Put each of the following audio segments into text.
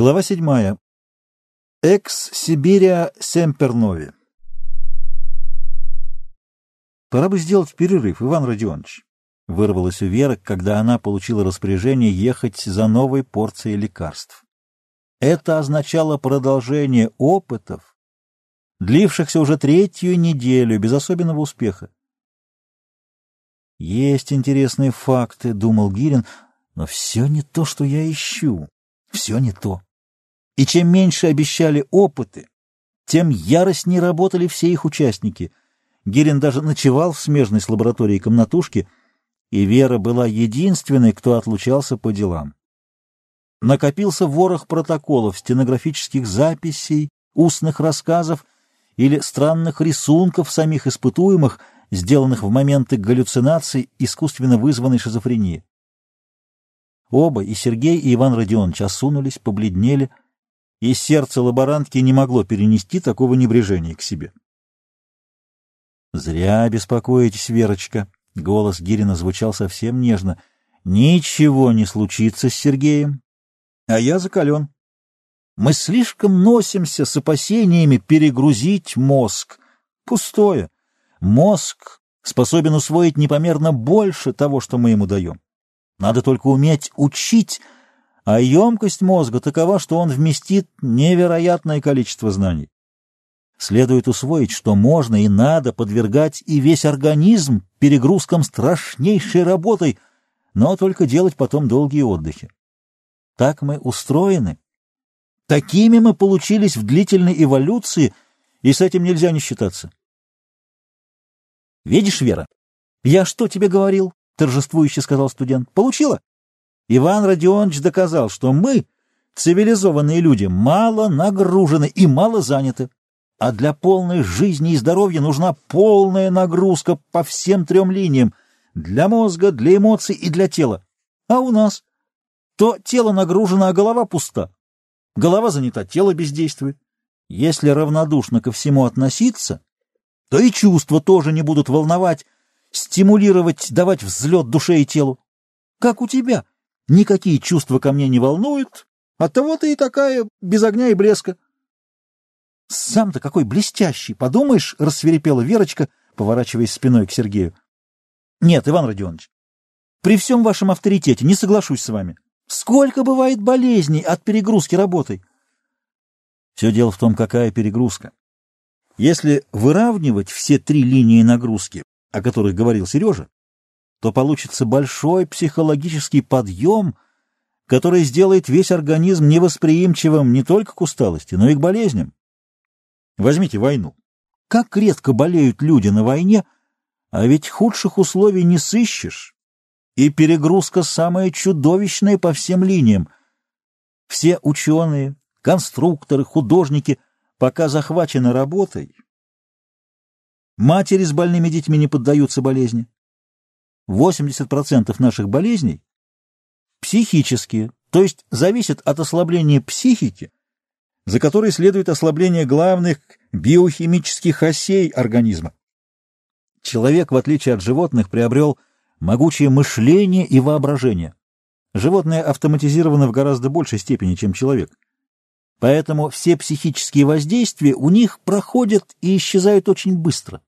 Глава седьмая. Экс Сибирия Семпернови. Пора бы сделать перерыв, Иван Родионович. Вырвалась у Веры, когда она получила распоряжение ехать за новой порцией лекарств. Это означало продолжение опытов, длившихся уже третью неделю без особенного успеха. «Есть интересные факты», — думал Гирин, — «но все не то, что я ищу». Все не то. И чем меньше обещали опыты, тем яростнее работали все их участники. Гирин даже ночевал в смежной с лабораторией комнатушке, и Вера была единственной, кто отлучался по делам. Накопился ворох протоколов, стенографических записей, устных рассказов или странных рисунков самих испытуемых, сделанных в моменты галлюцинаций искусственно вызванной шизофрении. Оба, и Сергей, и Иван Родионович, осунулись, побледнели, и сердце лаборантки не могло перенести такого небрежения к себе. «Зря беспокоитесь, Верочка», — голос Гирина звучал совсем нежно. «Ничего не случится с Сергеем, а я закален. Мы слишком носимся с опасениями перегрузить мозг. Пустое. Мозг способен усвоить непомерно больше того, что мы ему даем. Надо только уметь учить, а емкость мозга такова, что он вместит невероятное количество знаний. Следует усвоить, что можно и надо подвергать и весь организм перегрузкам страшнейшей работой, но только делать потом долгие отдыхи. Так мы устроены. Такими мы получились в длительной эволюции, и с этим нельзя не считаться. Видишь, Вера, я что тебе говорил? торжествующе сказал студент. Получила? Иван Родионович доказал, что мы, цивилизованные люди, мало нагружены и мало заняты. А для полной жизни и здоровья нужна полная нагрузка по всем трем линиям — для мозга, для эмоций и для тела. А у нас? То тело нагружено, а голова пуста. Голова занята, тело бездействует. Если равнодушно ко всему относиться, то и чувства тоже не будут волновать, стимулировать, давать взлет душе и телу. Как у тебя. Никакие чувства ко мне не волнуют, оттого ты и такая, без огня и блеска. Сам-то какой блестящий, подумаешь, рассверепела Верочка, поворачиваясь спиной к Сергею. Нет, Иван Родионович, при всем вашем авторитете не соглашусь с вами. Сколько бывает болезней от перегрузки работой? Все дело в том, какая перегрузка. Если выравнивать все три линии нагрузки, о которых говорил Сережа, то получится большой психологический подъем, который сделает весь организм невосприимчивым не только к усталости, но и к болезням. Возьмите войну. Как редко болеют люди на войне, а ведь худших условий не сыщешь. И перегрузка самая чудовищная по всем линиям. Все ученые, конструкторы, художники, пока захвачены работой, Матери с больными детьми не поддаются болезни. 80% наших болезней психические, то есть зависят от ослабления психики, за которой следует ослабление главных биохимических осей организма. Человек, в отличие от животных, приобрел могучее мышление и воображение. Животное автоматизировано в гораздо большей степени, чем человек. Поэтому все психические воздействия у них проходят и исчезают очень быстро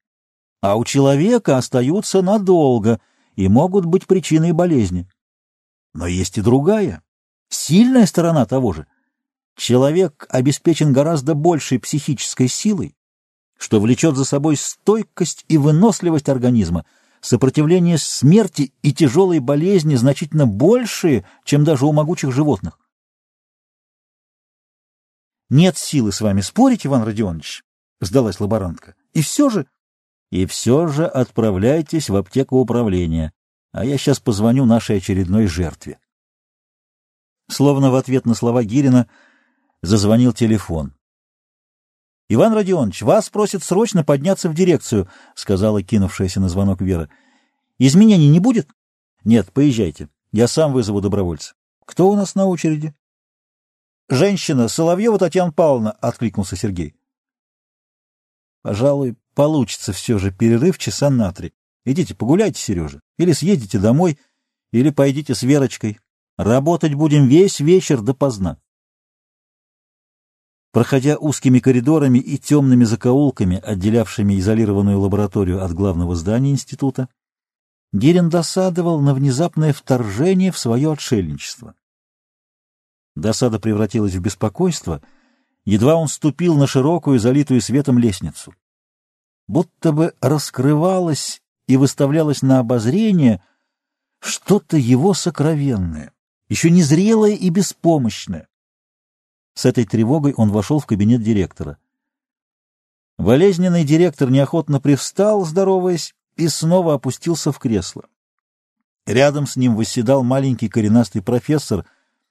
а у человека остаются надолго и могут быть причиной болезни. Но есть и другая, сильная сторона того же. Человек обеспечен гораздо большей психической силой, что влечет за собой стойкость и выносливость организма, сопротивление смерти и тяжелой болезни значительно большие, чем даже у могучих животных. «Нет силы с вами спорить, Иван Родионович», — сдалась лаборантка. «И все же и все же отправляйтесь в аптеку управления, а я сейчас позвоню нашей очередной жертве. Словно в ответ на слова Гирина зазвонил телефон. — Иван Родионович, вас просят срочно подняться в дирекцию, — сказала кинувшаяся на звонок Вера. — Изменений не будет? — Нет, поезжайте. Я сам вызову добровольца. — Кто у нас на очереди? — Женщина, Соловьева Татьяна Павловна, — откликнулся Сергей. — Пожалуй, получится все же перерыв часа на три. Идите погуляйте, Сережа, или съездите домой, или пойдите с Верочкой. Работать будем весь вечер допоздна. Проходя узкими коридорами и темными закоулками, отделявшими изолированную лабораторию от главного здания института, Герин досадовал на внезапное вторжение в свое отшельничество. Досада превратилась в беспокойство, едва он ступил на широкую, залитую светом лестницу. Будто бы раскрывалось и выставлялось на обозрение что-то его сокровенное, еще незрелое и беспомощное. С этой тревогой он вошел в кабинет директора. Болезненный директор неохотно привстал, здороваясь, и снова опустился в кресло. Рядом с ним восседал маленький коренастый профессор.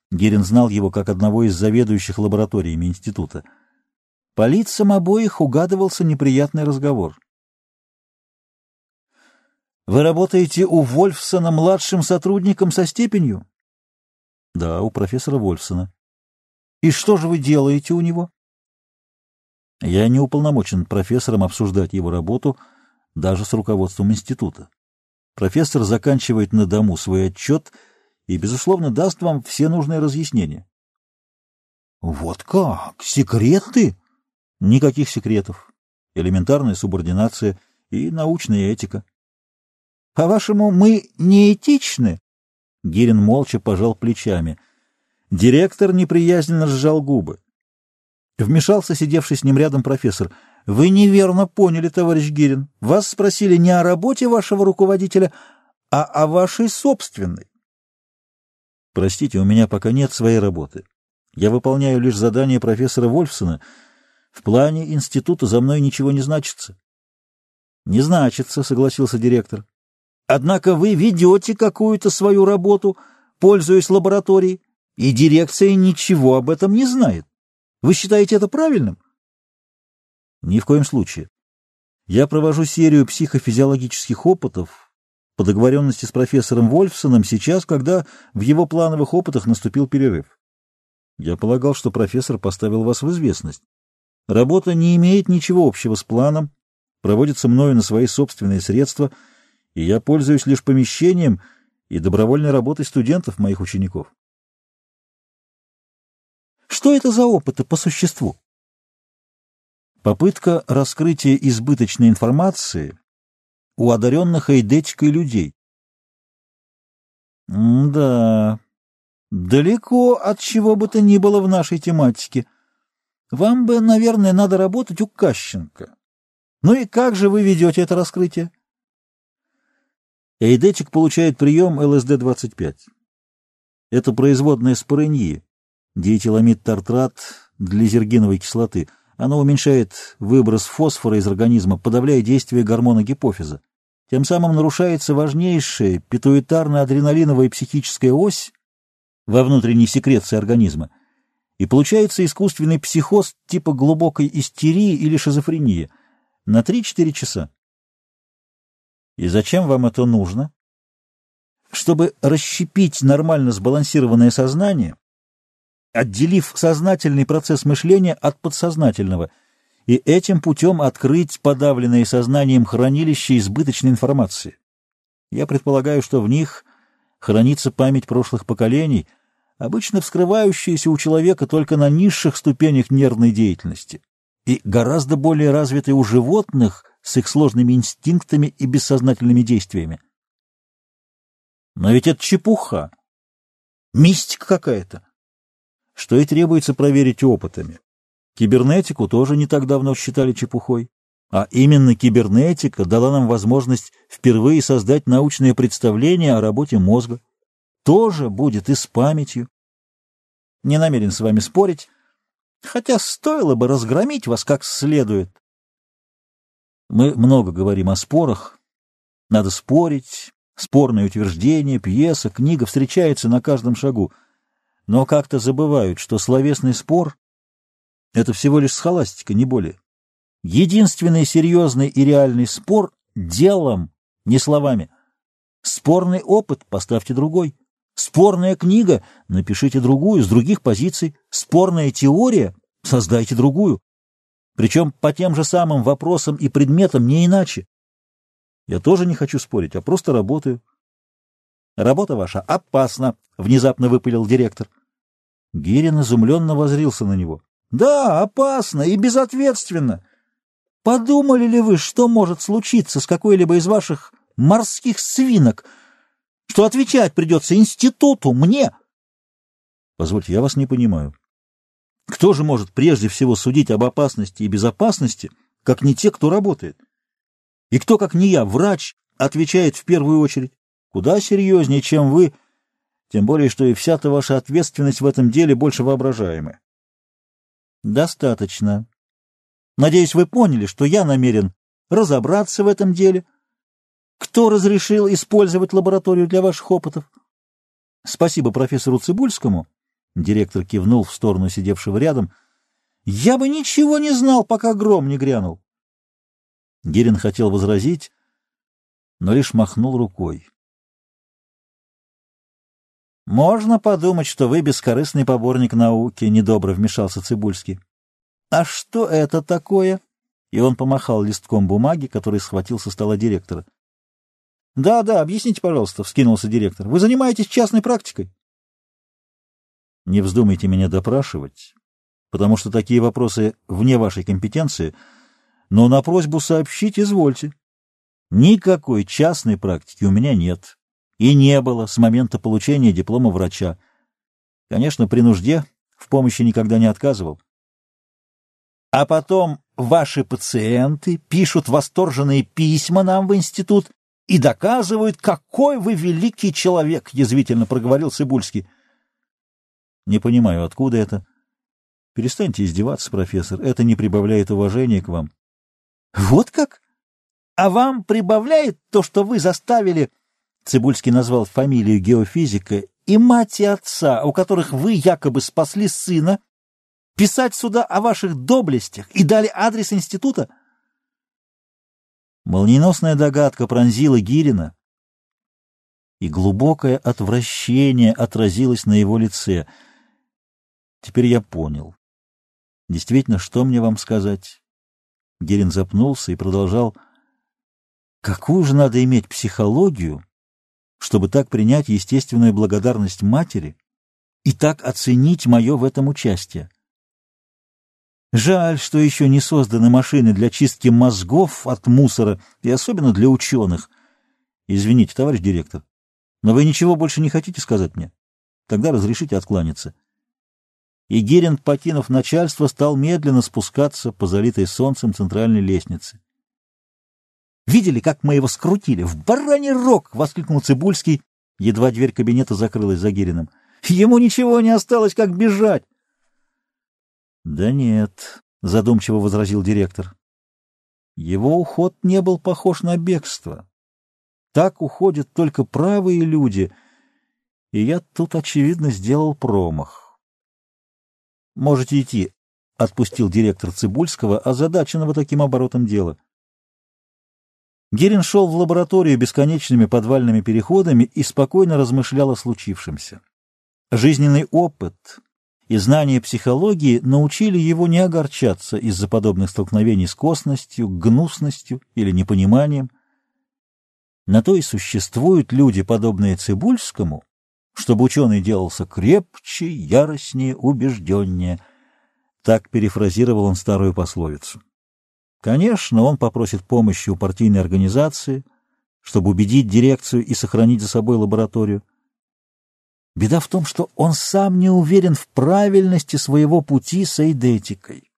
Герин знал его как одного из заведующих лабораториями института. По лицам обоих угадывался неприятный разговор. «Вы работаете у Вольфсона младшим сотрудником со степенью?» «Да, у профессора Вольфсона». И что же вы делаете у него? Я не уполномочен профессором обсуждать его работу даже с руководством института. Профессор заканчивает на дому свой отчет и, безусловно, даст вам все нужные разъяснения. Вот как? Секреты? Никаких секретов. Элементарная субординация и научная этика. По-вашему, мы неэтичны? Гирин молча пожал плечами — Директор неприязненно сжал губы. Вмешался сидевший с ним рядом профессор. «Вы неверно поняли, товарищ Гирин. Вас спросили не о работе вашего руководителя, а о вашей собственной». «Простите, у меня пока нет своей работы. Я выполняю лишь задание профессора Вольфсона. В плане института за мной ничего не значится». «Не значится», — согласился директор. «Однако вы ведете какую-то свою работу, пользуясь лабораторией и дирекция ничего об этом не знает. Вы считаете это правильным? Ни в коем случае. Я провожу серию психофизиологических опытов по договоренности с профессором Вольфсоном сейчас, когда в его плановых опытах наступил перерыв. Я полагал, что профессор поставил вас в известность. Работа не имеет ничего общего с планом, проводится мною на свои собственные средства, и я пользуюсь лишь помещением и добровольной работой студентов, моих учеников. Что это за опыты по существу? Попытка раскрытия избыточной информации у одаренных эйдетикой людей. М да, далеко от чего бы то ни было в нашей тематике. Вам бы, наверное, надо работать у Кащенко. Ну и как же вы ведете это раскрытие? Эйдетик получает прием ЛСД-25. Это производная спорыньи диэтиламид тартрат глизергиновой кислоты. Оно уменьшает выброс фосфора из организма, подавляя действие гормона гипофиза. Тем самым нарушается важнейшая питуитарно-адреналиновая психическая ось во внутренней секреции организма, и получается искусственный психоз типа глубокой истерии или шизофрении на 3-4 часа. И зачем вам это нужно? Чтобы расщепить нормально сбалансированное сознание, отделив сознательный процесс мышления от подсознательного, и этим путем открыть подавленное сознанием хранилище избыточной информации. Я предполагаю, что в них хранится память прошлых поколений, обычно вскрывающаяся у человека только на низших ступенях нервной деятельности и гораздо более развитой у животных с их сложными инстинктами и бессознательными действиями. Но ведь это чепуха, мистика какая-то что и требуется проверить опытами. Кибернетику тоже не так давно считали чепухой. А именно кибернетика дала нам возможность впервые создать научное представление о работе мозга. Тоже будет и с памятью. Не намерен с вами спорить, хотя стоило бы разгромить вас как следует. Мы много говорим о спорах. Надо спорить. Спорное утверждение, пьеса, книга встречается на каждом шагу — но как-то забывают, что словесный спор — это всего лишь схоластика, не более. Единственный серьезный и реальный спор — делом, не словами. Спорный опыт — поставьте другой. Спорная книга — напишите другую, с других позиций. Спорная теория — создайте другую. Причем по тем же самым вопросам и предметам не иначе. Я тоже не хочу спорить, а просто работаю. Работа ваша опасна, — внезапно выпалил директор. Гирин изумленно возрился на него. Да, опасно и безответственно. Подумали ли вы, что может случиться с какой-либо из ваших морских свинок, что отвечать придется институту, мне? Позвольте, я вас не понимаю. Кто же может прежде всего судить об опасности и безопасности, как не те, кто работает? И кто, как не я, врач, отвечает в первую очередь? Куда серьезнее, чем вы, тем более, что и вся-то ваша ответственность в этом деле больше воображаемая. Достаточно. Надеюсь, вы поняли, что я намерен разобраться в этом деле. Кто разрешил использовать лабораторию для ваших опытов? Спасибо профессору Цибульскому Директор кивнул в сторону сидевшего рядом. «Я бы ничего не знал, пока гром не грянул!» Герин хотел возразить, но лишь махнул рукой. «Можно подумать, что вы бескорыстный поборник науки», — недобро вмешался Цибульский. «А что это такое?» И он помахал листком бумаги, который схватил со стола директора. «Да, да, объясните, пожалуйста», — вскинулся директор. «Вы занимаетесь частной практикой?» Не вздумайте меня допрашивать, потому что такие вопросы вне вашей компетенции, но на просьбу сообщить извольте. Никакой частной практики у меня нет и не было с момента получения диплома врача. Конечно, при нужде в помощи никогда не отказывал. А потом ваши пациенты пишут восторженные письма нам в институт и доказывают, какой вы великий человек, — язвительно проговорил Цибульский. Не понимаю, откуда это? Перестаньте издеваться, профессор. Это не прибавляет уважения к вам. Вот как? А вам прибавляет то, что вы заставили... Цибульский назвал фамилию геофизика и мать и отца, у которых вы якобы спасли сына, писать сюда о ваших доблестях и дали адрес института? Молниеносная догадка пронзила Гирина, и глубокое отвращение отразилось на его лице — Теперь я понял. Действительно, что мне вам сказать? Герин запнулся и продолжал. Какую же надо иметь психологию, чтобы так принять естественную благодарность матери и так оценить мое в этом участие? Жаль, что еще не созданы машины для чистки мозгов от мусора, и особенно для ученых. Извините, товарищ директор, но вы ничего больше не хотите сказать мне? Тогда разрешите откланяться и Герин, покинув начальство, стал медленно спускаться по залитой солнцем центральной лестнице. «Видели, как мы его скрутили? В бараний рог!» — воскликнул Цибульский, едва дверь кабинета закрылась за Гериным. «Ему ничего не осталось, как бежать!» «Да нет», — задумчиво возразил директор. «Его уход не был похож на бегство. Так уходят только правые люди, и я тут, очевидно, сделал промах». «Можете идти», — отпустил директор Цибульского, озадаченного таким оборотом дела. Герин шел в лабораторию бесконечными подвальными переходами и спокойно размышлял о случившемся. Жизненный опыт и знания психологии научили его не огорчаться из-за подобных столкновений с косностью, гнусностью или непониманием. На то и существуют люди, подобные Цибульскому, чтобы ученый делался крепче, яростнее, убежденнее. Так перефразировал он старую пословицу. Конечно, он попросит помощи у партийной организации, чтобы убедить дирекцию и сохранить за собой лабораторию. Беда в том, что он сам не уверен в правильности своего пути с эйдетикой.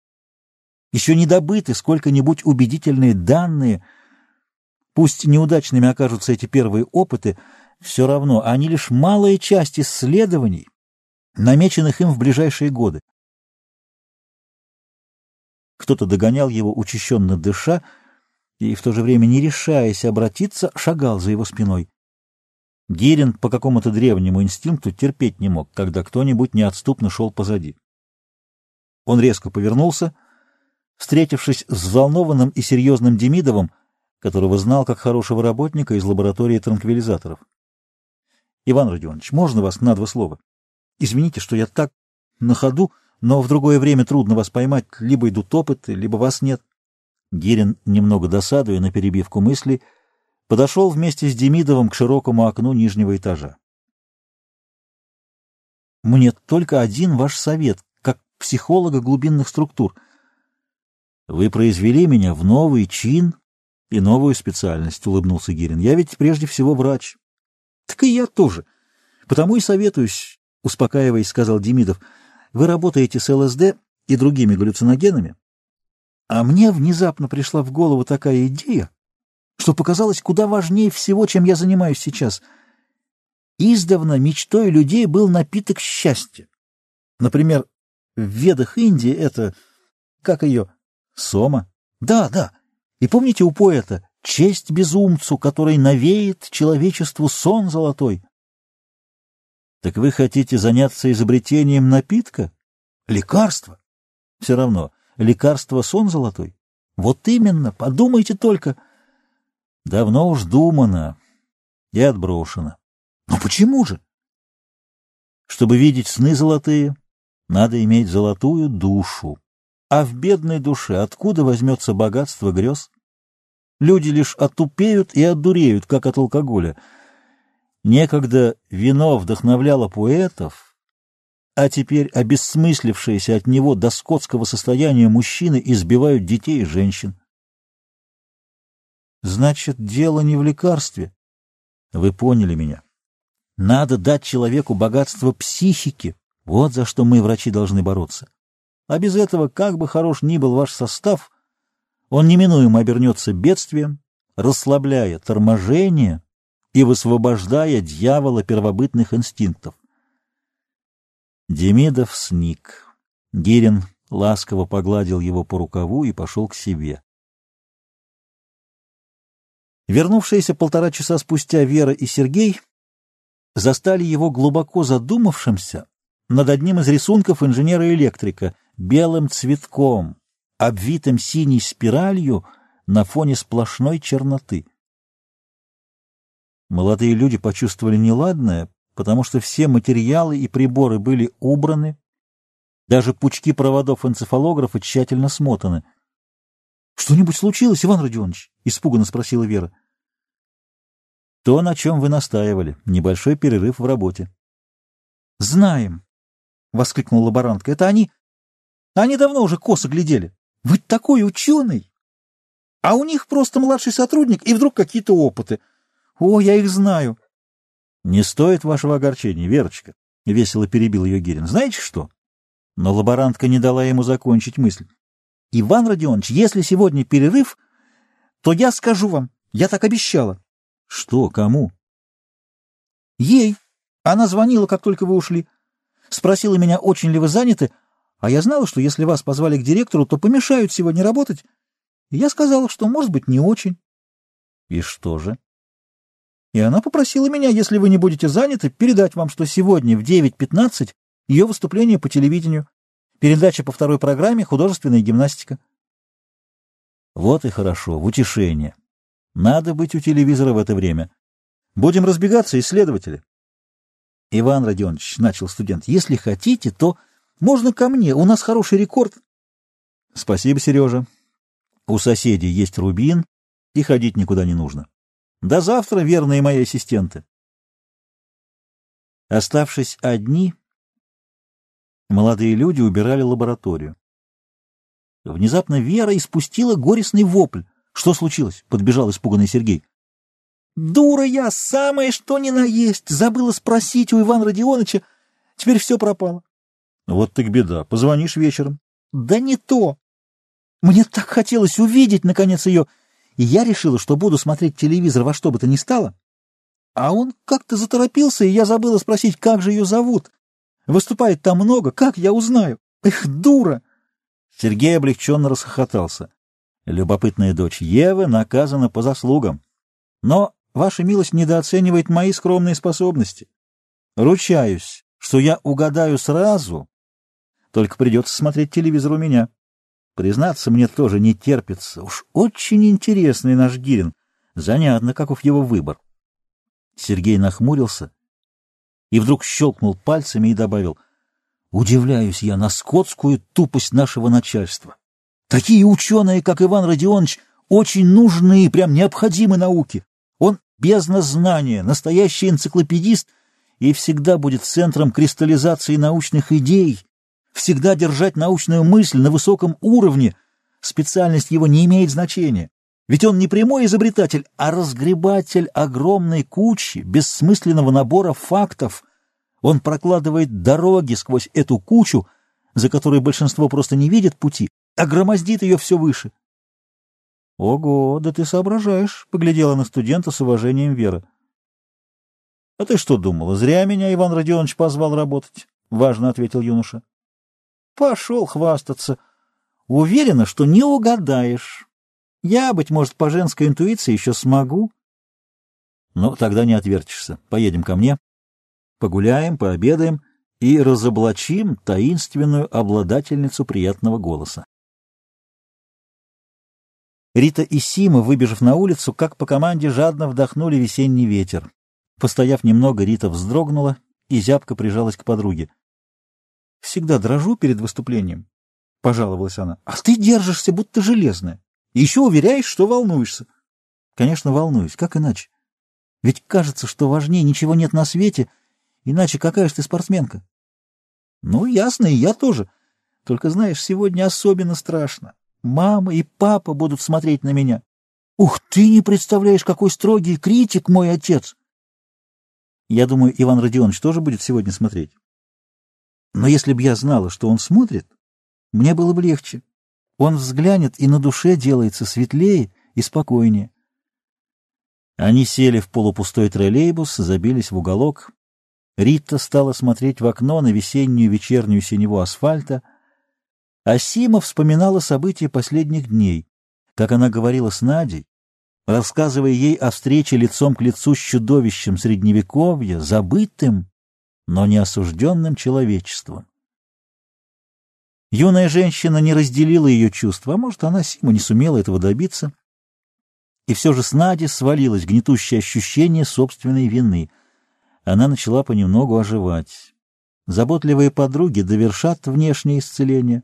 Еще не добыты сколько-нибудь убедительные данные. Пусть неудачными окажутся эти первые опыты — все равно они лишь малая часть исследований, намеченных им в ближайшие годы. Кто-то догонял его, учащенно дыша, и в то же время, не решаясь обратиться, шагал за его спиной. Гирин по какому-то древнему инстинкту терпеть не мог, когда кто-нибудь неотступно шел позади. Он резко повернулся, встретившись с взволнованным и серьезным Демидовым, которого знал как хорошего работника из лаборатории транквилизаторов. Иван Родионович, можно вас на два слова? Извините, что я так на ходу, но в другое время трудно вас поймать, либо идут опыты, либо вас нет. Гирин, немного досадуя на перебивку мысли, подошел вместе с Демидовым к широкому окну нижнего этажа. Мне только один ваш совет, как психолога глубинных структур. Вы произвели меня в новый чин и новую специальность, — улыбнулся Гирин. Я ведь прежде всего врач. Так и я тоже. Потому и советуюсь, — успокаиваясь, сказал Демидов. Вы работаете с ЛСД и другими галлюциногенами, а мне внезапно пришла в голову такая идея, что показалось куда важнее всего, чем я занимаюсь сейчас. Издавна мечтой людей был напиток счастья. Например, в ведах Индии это... Как ее? Сома? Да, да. И помните у поэта «Честь безумцу, который навеет человечеству сон золотой». Так вы хотите заняться изобретением напитка? Лекарства? Все равно. Лекарство сон золотой? Вот именно, подумайте только. Давно уж думано и отброшено. Но почему же? Чтобы видеть сны золотые, надо иметь золотую душу. А в бедной душе откуда возьмется богатство грез? Люди лишь отупеют и отдуреют, как от алкоголя. Некогда вино вдохновляло поэтов, а теперь обессмыслившиеся от него до скотского состояния мужчины избивают детей и женщин. Значит, дело не в лекарстве. Вы поняли меня. Надо дать человеку богатство психики. Вот за что мы, врачи, должны бороться. А без этого, как бы хорош ни был ваш состав, он неминуемо обернется бедствием, расслабляя торможение и высвобождая дьявола первобытных инстинктов. Демидов сник. Гирин ласково погладил его по рукаву и пошел к себе. Вернувшиеся полтора часа спустя Вера и Сергей застали его глубоко задумавшимся над одним из рисунков инженера-электрика, белым цветком, обвитым синей спиралью на фоне сплошной черноты. Молодые люди почувствовали неладное, потому что все материалы и приборы были убраны, даже пучки проводов энцефалографа тщательно смотаны. — Что-нибудь случилось, Иван Родионович? — испуганно спросила Вера. — То, на чем вы настаивали. Небольшой перерыв в работе. — Знаем, — воскликнула лаборантка. — Это они... Они давно уже косо глядели. Вы такой ученый! А у них просто младший сотрудник, и вдруг какие-то опыты. О, я их знаю. — Не стоит вашего огорчения, Верочка, — весело перебил ее Гирин. — Знаете что? Но лаборантка не дала ему закончить мысль. — Иван Родионович, если сегодня перерыв, то я скажу вам, я так обещала. — Что, кому? — Ей. Она звонила, как только вы ушли. Спросила меня, очень ли вы заняты, а я знала, что если вас позвали к директору, то помешают сегодня работать. И я сказала, что, может быть, не очень. — И что же? и она попросила меня, если вы не будете заняты, передать вам, что сегодня в 9.15 ее выступление по телевидению, передача по второй программе «Художественная гимнастика». Вот и хорошо, в утешение. Надо быть у телевизора в это время. Будем разбегаться, исследователи. Иван Родионович, — начал студент, — если хотите, то можно ко мне, у нас хороший рекорд. Спасибо, Сережа. У соседей есть рубин, и ходить никуда не нужно. До завтра, верные мои ассистенты. Оставшись одни, молодые люди убирали лабораторию. Внезапно Вера испустила горестный вопль. «Что случилось?» — подбежал испуганный Сергей. «Дура я, самое что ни на есть! Забыла спросить у Ивана Родионовича. Теперь все пропало». «Вот так беда. Позвонишь вечером». «Да не то. Мне так хотелось увидеть, наконец, ее...» и я решила, что буду смотреть телевизор во что бы то ни стало. А он как-то заторопился, и я забыла спросить, как же ее зовут. Выступает там много, как я узнаю? Эх, дура! Сергей облегченно расхохотался. Любопытная дочь Евы наказана по заслугам. Но ваша милость недооценивает мои скромные способности. Ручаюсь, что я угадаю сразу, только придется смотреть телевизор у меня. Признаться, мне тоже не терпится. Уж очень интересный наш Гирин. Занятно, каков его выбор. Сергей нахмурился и вдруг щелкнул пальцами и добавил, «Удивляюсь я на скотскую тупость нашего начальства. Такие ученые, как Иван Родионович, очень нужны и прям необходимы науке. Он бездна знания, настоящий энциклопедист и всегда будет центром кристаллизации научных идей, всегда держать научную мысль на высоком уровне. Специальность его не имеет значения. Ведь он не прямой изобретатель, а разгребатель огромной кучи бессмысленного набора фактов. Он прокладывает дороги сквозь эту кучу, за которой большинство просто не видит пути, а громоздит ее все выше. — Ого, да ты соображаешь, — поглядела на студента с уважением Вера. — А ты что думала, зря меня Иван Родионович позвал работать? — важно ответил юноша. — Пошел хвастаться. Уверена, что не угадаешь. Я, быть может, по женской интуиции еще смогу. Ну, тогда не отвертишься. Поедем ко мне, погуляем, пообедаем и разоблачим таинственную обладательницу приятного голоса. Рита и Сима, выбежав на улицу, как по команде жадно вдохнули весенний ветер. Постояв немного, Рита вздрогнула и зябко прижалась к подруге. — Всегда дрожу перед выступлением, — пожаловалась она. — А ты держишься, будто железная. Еще уверяешь, что волнуешься. Конечно, волнуюсь. Как иначе? Ведь кажется, что важнее ничего нет на свете. Иначе какая же ты спортсменка? Ну, ясно, и я тоже. Только, знаешь, сегодня особенно страшно. Мама и папа будут смотреть на меня. Ух, ты не представляешь, какой строгий критик мой отец. Я думаю, Иван Родионович тоже будет сегодня смотреть. Но если бы я знала, что он смотрит, мне было бы легче. Он взглянет, и на душе делается светлее и спокойнее. Они сели в полупустой троллейбус, забились в уголок. Рита стала смотреть в окно на весеннюю вечернюю синеву асфальта, а Сима вспоминала события последних дней, как она говорила с Надей, рассказывая ей о встрече лицом к лицу с чудовищем Средневековья, забытым, но не осужденным человечеством. Юная женщина не разделила ее чувства, а может, она, Сима, не сумела этого добиться. И все же с Нади свалилось гнетущее ощущение собственной вины. Она начала понемногу оживать. Заботливые подруги довершат внешнее исцеление,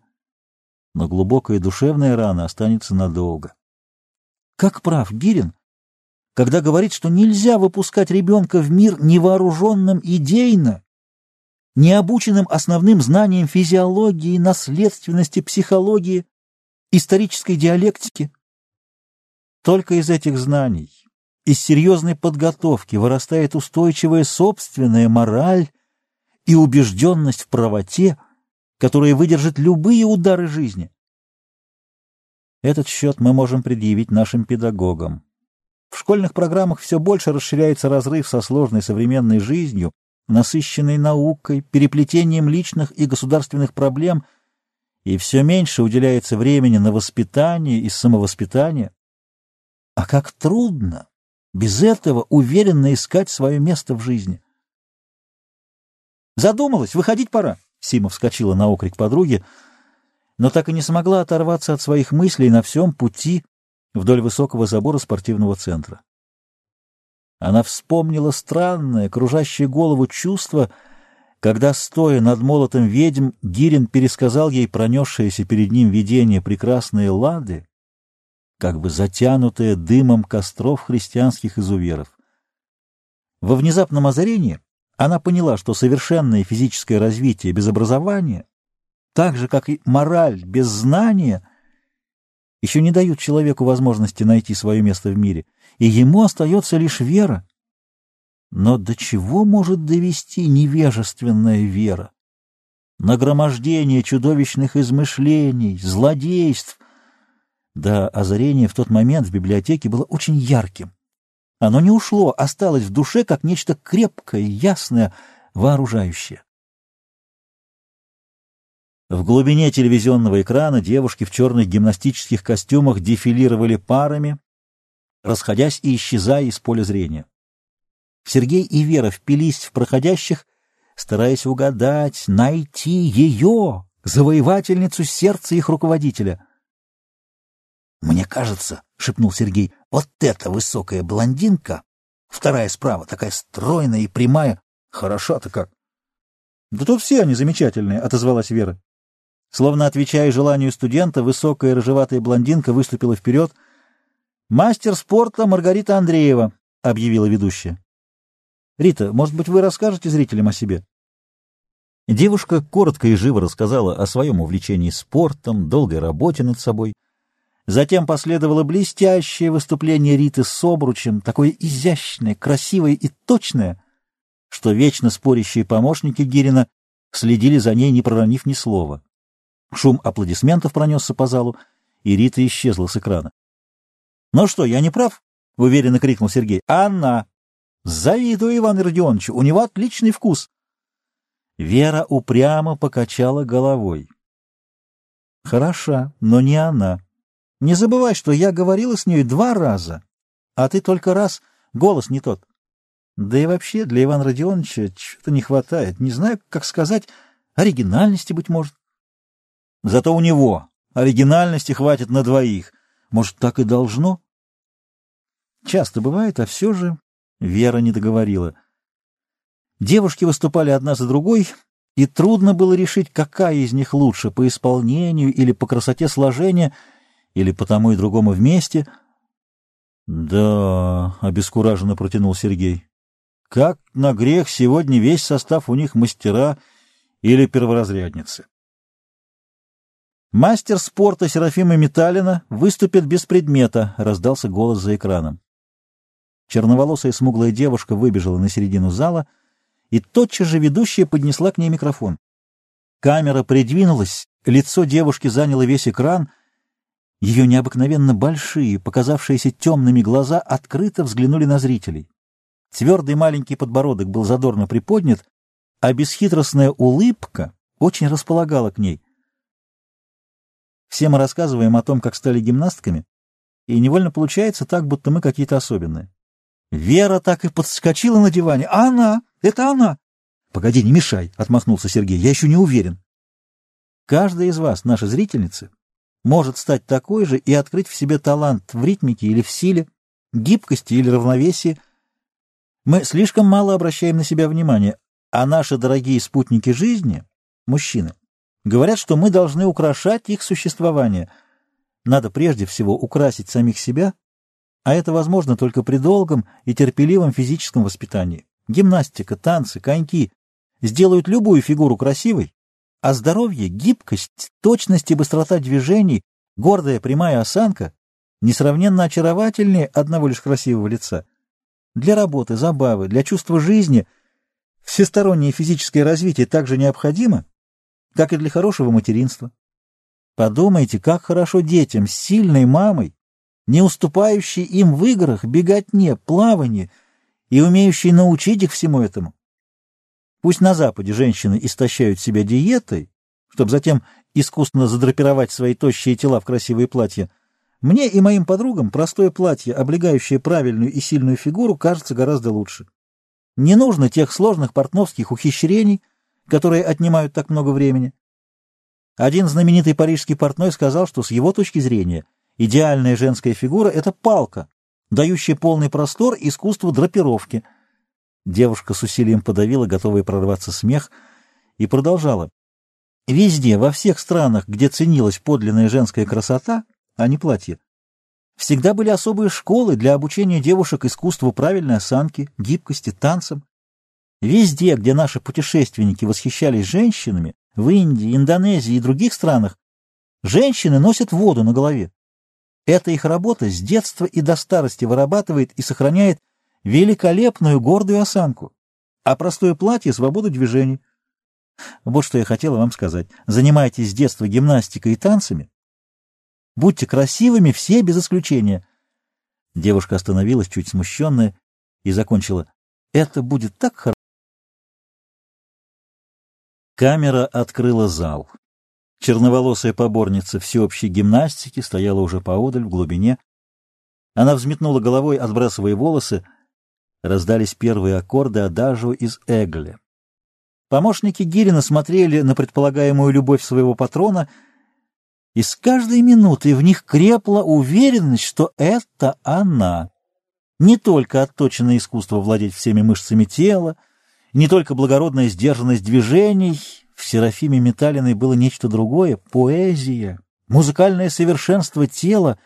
но глубокая душевная рана останется надолго. Как прав Гирин, когда говорит, что нельзя выпускать ребенка в мир невооруженным идейно необученным основным знаниям физиологии, наследственности, психологии, исторической диалектики. Только из этих знаний, из серьезной подготовки вырастает устойчивая собственная мораль и убежденность в правоте, которая выдержит любые удары жизни. Этот счет мы можем предъявить нашим педагогам. В школьных программах все больше расширяется разрыв со сложной современной жизнью, насыщенной наукой, переплетением личных и государственных проблем, и все меньше уделяется времени на воспитание и самовоспитание. А как трудно без этого уверенно искать свое место в жизни. Задумалась, выходить пора. Сима вскочила на окрик подруги, но так и не смогла оторваться от своих мыслей на всем пути вдоль высокого забора спортивного центра. Она вспомнила странное, кружащее голову чувство, когда, стоя над молотом ведьм, Гирин пересказал ей пронесшееся перед ним видение прекрасной Лады, как бы затянутое дымом костров христианских изуверов. Во внезапном озарении она поняла, что совершенное физическое развитие без образования, так же, как и мораль без знания, еще не дают человеку возможности найти свое место в мире — и ему остается лишь вера. Но до чего может довести невежественная вера? Нагромождение чудовищных измышлений, злодейств. Да, озарение в тот момент в библиотеке было очень ярким. Оно не ушло, осталось в душе как нечто крепкое, ясное, вооружающее. В глубине телевизионного экрана девушки в черных гимнастических костюмах дефилировали парами, расходясь и исчезая из поля зрения. Сергей и Вера впились в проходящих, стараясь угадать, найти ее, завоевательницу сердца их руководителя. «Мне кажется, — шепнул Сергей, — вот эта высокая блондинка, вторая справа, такая стройная и прямая, хороша-то как!» «Да тут все они замечательные», — отозвалась Вера. Словно отвечая желанию студента, высокая рыжеватая блондинка выступила вперед — «Мастер спорта Маргарита Андреева», — объявила ведущая. «Рита, может быть, вы расскажете зрителям о себе?» Девушка коротко и живо рассказала о своем увлечении спортом, долгой работе над собой. Затем последовало блестящее выступление Риты с обручем, такое изящное, красивое и точное, что вечно спорящие помощники Гирина следили за ней, не проронив ни слова. Шум аплодисментов пронесся по залу, и Рита исчезла с экрана. — Ну что, я не прав? — уверенно крикнул Сергей. — Анна! Завидую Ивану Родионовичу, у него отличный вкус. Вера упрямо покачала головой. Хороша, но не она. Не забывай, что я говорила с ней два раза, а ты только раз, голос не тот. Да и вообще для Ивана Родионовича чего-то не хватает. Не знаю, как сказать, оригинальности, быть может. Зато у него оригинальности хватит на двоих. Может, так и должно? Часто бывает, а все же Вера не договорила. Девушки выступали одна за другой, и трудно было решить, какая из них лучше по исполнению или по красоте сложения, или по тому и другому вместе. «Да», — обескураженно протянул Сергей, — «как на грех сегодня весь состав у них мастера или перворазрядницы». «Мастер спорта Серафима Металина выступит без предмета», — раздался голос за экраном. Черноволосая смуглая девушка выбежала на середину зала — и тотчас же ведущая поднесла к ней микрофон. Камера придвинулась, лицо девушки заняло весь экран, ее необыкновенно большие, показавшиеся темными глаза открыто взглянули на зрителей. Твердый маленький подбородок был задорно приподнят, а бесхитростная улыбка очень располагала к ней. Все мы рассказываем о том, как стали гимнастками, и невольно получается так, будто мы какие-то особенные. Вера так и подскочила на диване. А она? Это она! Погоди, не мешай, — отмахнулся Сергей. Я еще не уверен. Каждая из вас, наши зрительницы, может стать такой же и открыть в себе талант в ритмике или в силе, гибкости или равновесии. Мы слишком мало обращаем на себя внимание, а наши дорогие спутники жизни, мужчины, говорят, что мы должны украшать их существование. Надо прежде всего украсить самих себя а это возможно только при долгом и терпеливом физическом воспитании. Гимнастика, танцы, коньки сделают любую фигуру красивой, а здоровье, гибкость, точность и быстрота движений, гордая прямая осанка несравненно очаровательнее одного лишь красивого лица. Для работы, забавы, для чувства жизни всестороннее физическое развитие также необходимо, как и для хорошего материнства. Подумайте, как хорошо детям с сильной мамой не уступающий им в играх, беготне, плавании и умеющий научить их всему этому. Пусть на Западе женщины истощают себя диетой, чтобы затем искусно задрапировать свои тощие тела в красивые платья, мне и моим подругам простое платье, облегающее правильную и сильную фигуру, кажется гораздо лучше. Не нужно тех сложных портновских ухищрений, которые отнимают так много времени. Один знаменитый парижский портной сказал, что с его точки зрения – Идеальная женская фигура — это палка, дающая полный простор искусству драпировки. Девушка с усилием подавила, готовая прорваться смех, и продолжала. Везде, во всех странах, где ценилась подлинная женская красота, а не платье, всегда были особые школы для обучения девушек искусству правильной осанки, гибкости, танцам. Везде, где наши путешественники восхищались женщинами, в Индии, Индонезии и других странах, женщины носят воду на голове. Эта их работа с детства и до старости вырабатывает и сохраняет великолепную гордую осанку, а простое платье — свободу движений. Вот что я хотела вам сказать. Занимайтесь с детства гимнастикой и танцами. Будьте красивыми все без исключения. Девушка остановилась, чуть смущенная, и закончила. Это будет так хорошо. Камера открыла зал. Черноволосая поборница всеобщей гимнастики стояла уже поодаль, в глубине. Она взметнула головой, отбрасывая волосы. Раздались первые аккорды адажио из Эгле. Помощники Гирина смотрели на предполагаемую любовь своего патрона, и с каждой минутой в них крепла уверенность, что это она. Не только отточенное искусство владеть всеми мышцами тела, не только благородная сдержанность движений — в Серафиме Металиной было нечто другое — поэзия, музыкальное совершенство тела,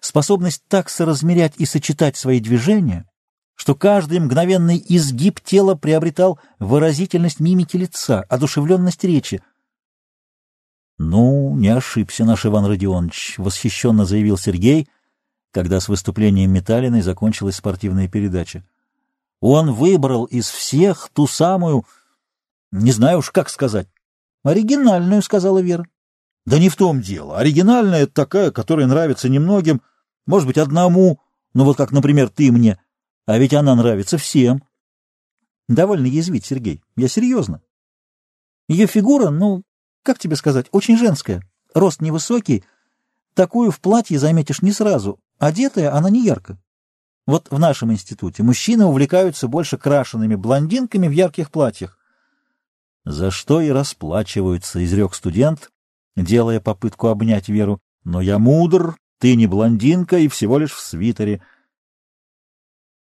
способность так соразмерять и сочетать свои движения, что каждый мгновенный изгиб тела приобретал выразительность мимики лица, одушевленность речи. «Ну, не ошибся наш Иван Родионович», — восхищенно заявил Сергей, когда с выступлением Металиной закончилась спортивная передача. «Он выбрал из всех ту самую, не знаю уж как сказать, оригинальную», — сказала Вера. «Да не в том дело. Оригинальная — это такая, которая нравится немногим, может быть, одному, ну вот как, например, ты мне. А ведь она нравится всем». «Довольно язвить, Сергей. Я серьезно. Ее фигура, ну, как тебе сказать, очень женская. Рост невысокий. Такую в платье заметишь не сразу. Одетая она не ярко. Вот в нашем институте мужчины увлекаются больше крашенными блондинками в ярких платьях. За что и расплачиваются, изрек студент, делая попытку обнять Веру. Но я мудр, ты не блондинка и всего лишь в свитере.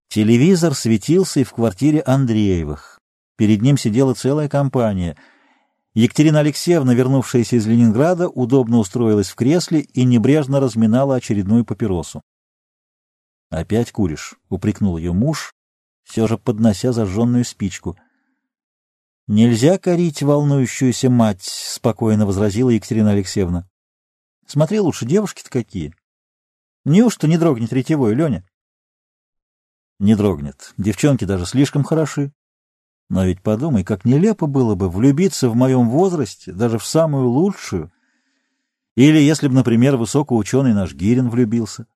Телевизор светился и в квартире Андреевых. Перед ним сидела целая компания — Екатерина Алексеевна, вернувшаяся из Ленинграда, удобно устроилась в кресле и небрежно разминала очередную папиросу. — Опять куришь? — упрекнул ее муж, все же поднося зажженную спичку. — Нельзя корить волнующуюся мать, — спокойно возразила Екатерина Алексеевна. — Смотри лучше, девушки-то какие. Неужто не дрогнет ретевой, Леня? — Не дрогнет. Девчонки даже слишком хороши. Но ведь подумай, как нелепо было бы влюбиться в моем возрасте, даже в самую лучшую. Или если бы, например, высокоученый наш Гирин влюбился.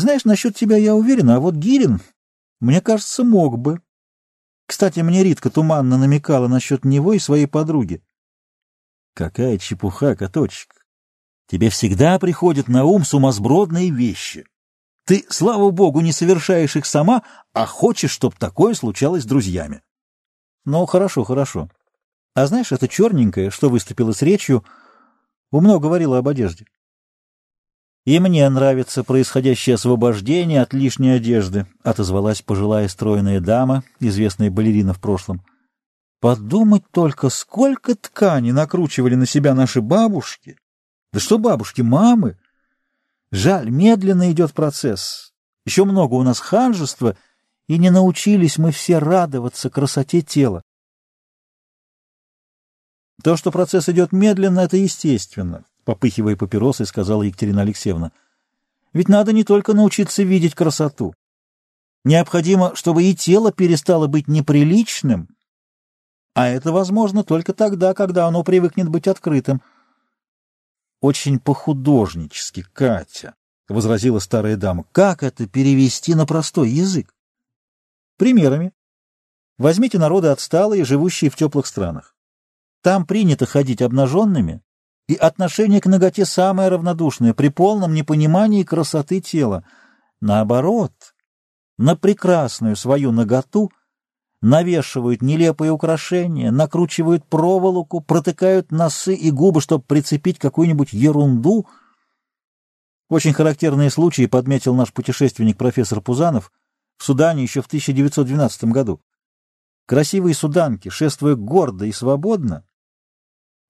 Знаешь, насчет тебя я уверен, а вот Гирин, мне кажется, мог бы. Кстати, мне Ритка туманно намекала насчет него и своей подруги. Какая чепуха, коточек. Тебе всегда приходят на ум сумасбродные вещи. Ты, слава богу, не совершаешь их сама, а хочешь, чтобы такое случалось с друзьями. Ну, хорошо, хорошо. А знаешь, это черненькое, что выступило с речью, умно говорила об одежде. И мне нравится происходящее освобождение от лишней одежды, отозвалась пожилая стройная дама, известная балерина в прошлом. Подумать только, сколько ткани накручивали на себя наши бабушки. Да что бабушки, мамы! Жаль, медленно идет процесс. Еще много у нас ханжества, и не научились мы все радоваться красоте тела. То, что процесс идет медленно, это естественно, попыхивая папиросой, сказала Екатерина Алексеевна. Ведь надо не только научиться видеть красоту. Необходимо, чтобы и тело перестало быть неприличным, а это возможно только тогда, когда оно привыкнет быть открытым — очень по-художнически, Катя, — возразила старая дама. — Как это перевести на простой язык? Примерами. Возьмите народы отсталые, живущие в теплых странах. Там принято ходить обнаженными, и отношение к ноготе самое равнодушное, при полном непонимании красоты тела. Наоборот, на прекрасную свою ноготу навешивают нелепые украшения, накручивают проволоку, протыкают носы и губы, чтобы прицепить какую-нибудь ерунду. Очень характерные случаи подметил наш путешественник профессор Пузанов в Судане еще в 1912 году. Красивые суданки, шествуя гордо и свободно,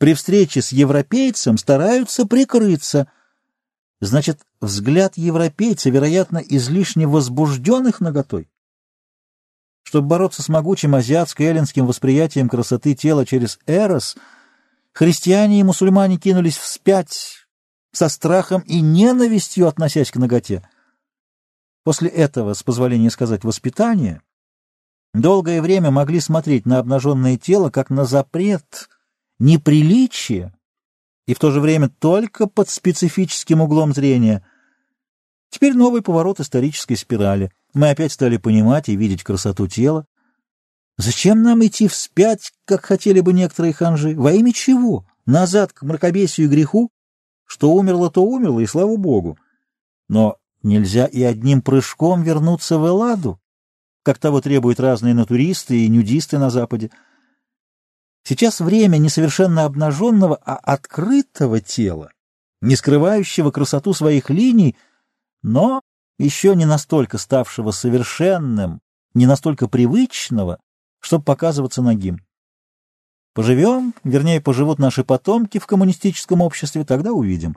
при встрече с европейцем стараются прикрыться. Значит, взгляд европейца, вероятно, излишне возбужденных наготой. Чтобы бороться с могучим азиатско-эллинским восприятием красоты тела через эрос, христиане и мусульмане кинулись вспять, со страхом и ненавистью относясь к ноготе. После этого, с позволения сказать, воспитания, долгое время могли смотреть на обнаженное тело как на запрет, неприличие, и в то же время только под специфическим углом зрения. Теперь новый поворот исторической спирали — мы опять стали понимать и видеть красоту тела. Зачем нам идти вспять, как хотели бы некоторые ханжи? Во имя чего? Назад к мракобесию и греху? Что умерло, то умерло, и слава богу. Но нельзя и одним прыжком вернуться в Элладу, как того требуют разные натуристы и нюдисты на Западе. Сейчас время не совершенно обнаженного, а открытого тела, не скрывающего красоту своих линий, но еще не настолько ставшего совершенным, не настолько привычного, чтобы показываться нагим. Поживем, вернее, поживут наши потомки в коммунистическом обществе, тогда увидим.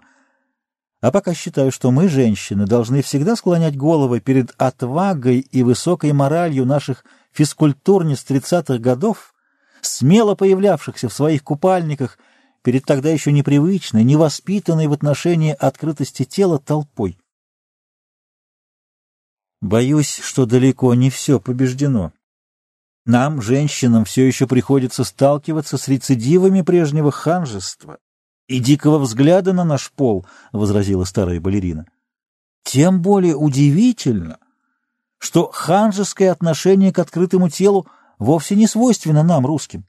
А пока считаю, что мы, женщины, должны всегда склонять головы перед отвагой и высокой моралью наших физкультурниц тридцатых годов, смело появлявшихся в своих купальниках перед тогда еще непривычной, невоспитанной в отношении открытости тела толпой. Боюсь, что далеко не все побеждено. Нам, женщинам, все еще приходится сталкиваться с рецидивами прежнего ханжества и дикого взгляда на наш пол, — возразила старая балерина. Тем более удивительно, что ханжеское отношение к открытому телу вовсе не свойственно нам, русским.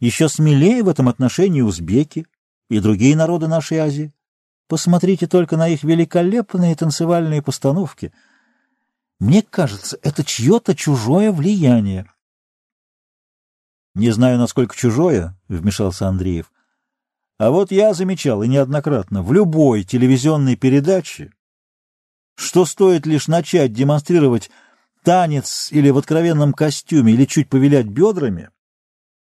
Еще смелее в этом отношении узбеки и другие народы нашей Азии. Посмотрите только на их великолепные танцевальные постановки. Мне кажется, это чье-то чужое влияние. Не знаю, насколько чужое, — вмешался Андреев. А вот я замечал, и неоднократно, в любой телевизионной передаче, что стоит лишь начать демонстрировать танец или в откровенном костюме, или чуть повилять бедрами,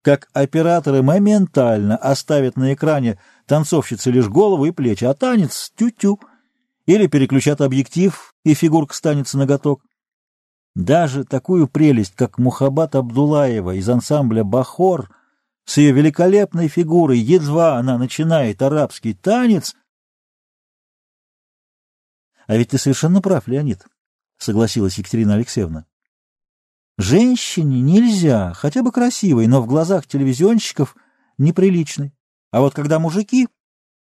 как операторы моментально оставят на экране танцовщицы лишь голову и плечи, а танец — тю-тю, или переключат объектив, и фигурка станется ноготок. Даже такую прелесть, как Мухаббат Абдулаева из ансамбля «Бахор», с ее великолепной фигурой, едва она начинает арабский танец... — А ведь ты совершенно прав, Леонид, — согласилась Екатерина Алексеевна. Женщине нельзя, хотя бы красивой, но в глазах телевизионщиков неприличной. А вот когда мужики,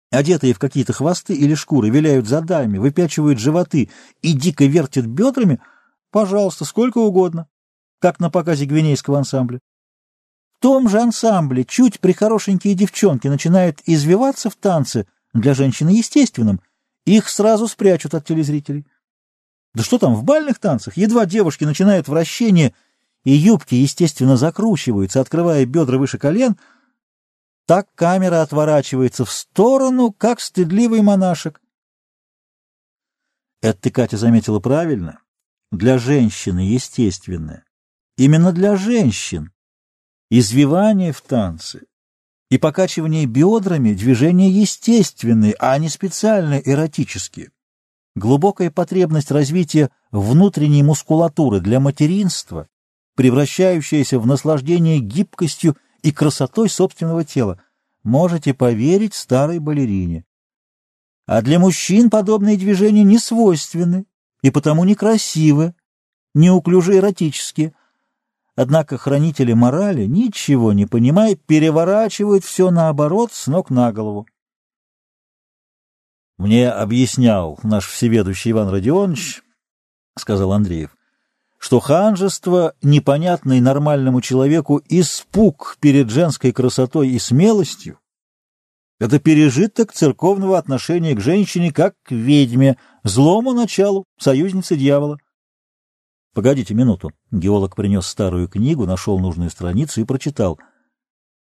одетые в какие-то хвосты или шкуры, виляют задами, выпячивают животы и дико вертят бедрами — Пожалуйста, сколько угодно, как на показе гвинейского ансамбля. В том же ансамбле чуть прихорошенькие девчонки начинают извиваться в танце, для женщины естественным, их сразу спрячут от телезрителей. Да что там, в бальных танцах едва девушки начинают вращение, и юбки, естественно, закручиваются, открывая бедра выше колен, так камера отворачивается в сторону, как стыдливый монашек. Это ты, Катя, заметила правильно для женщины естественное. Именно для женщин. Извивание в танце и покачивание бедрами — движения естественные, а не специально эротические. Глубокая потребность развития внутренней мускулатуры для материнства, превращающаяся в наслаждение гибкостью и красотой собственного тела. Можете поверить старой балерине. А для мужчин подобные движения не свойственны и потому некрасивы, неуклюже эротические. Однако хранители морали, ничего не понимая, переворачивают все наоборот с ног на голову. «Мне объяснял наш всеведущий Иван Родионович, — сказал Андреев, — что ханжество, непонятный нормальному человеку, испуг перед женской красотой и смелостью, это пережиток церковного отношения к женщине как к ведьме, злому началу, союзнице дьявола. Погодите минуту. Геолог принес старую книгу, нашел нужную страницу и прочитал.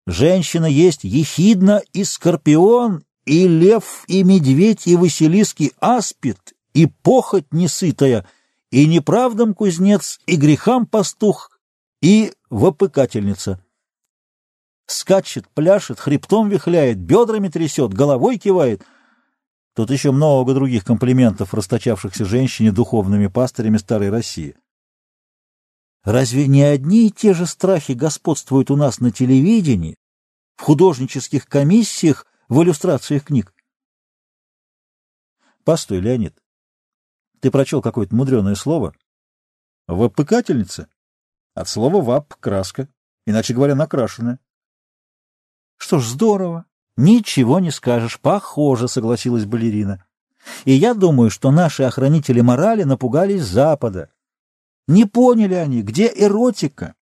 Женщина есть ехидна и скорпион, и лев, и медведь, и василиский аспид, и похоть несытая, и неправдам кузнец, и грехам пастух, и вопыкательница. Скачет, пляшет, хребтом вихляет, бедрами трясет, головой кивает. Тут еще много других комплиментов, расточавшихся женщине духовными пастырями Старой России. Разве не одни и те же страхи господствуют у нас на телевидении, в художнических комиссиях, в иллюстрациях книг? Постой, Леонид. Ты прочел какое-то мудреное слово? Вопыкательница? От слова «вап» — краска, иначе говоря, накрашенная. Что ж, здорово. Ничего не скажешь. Похоже, согласилась балерина. И я думаю, что наши охранители морали напугались Запада. Не поняли они, где эротика,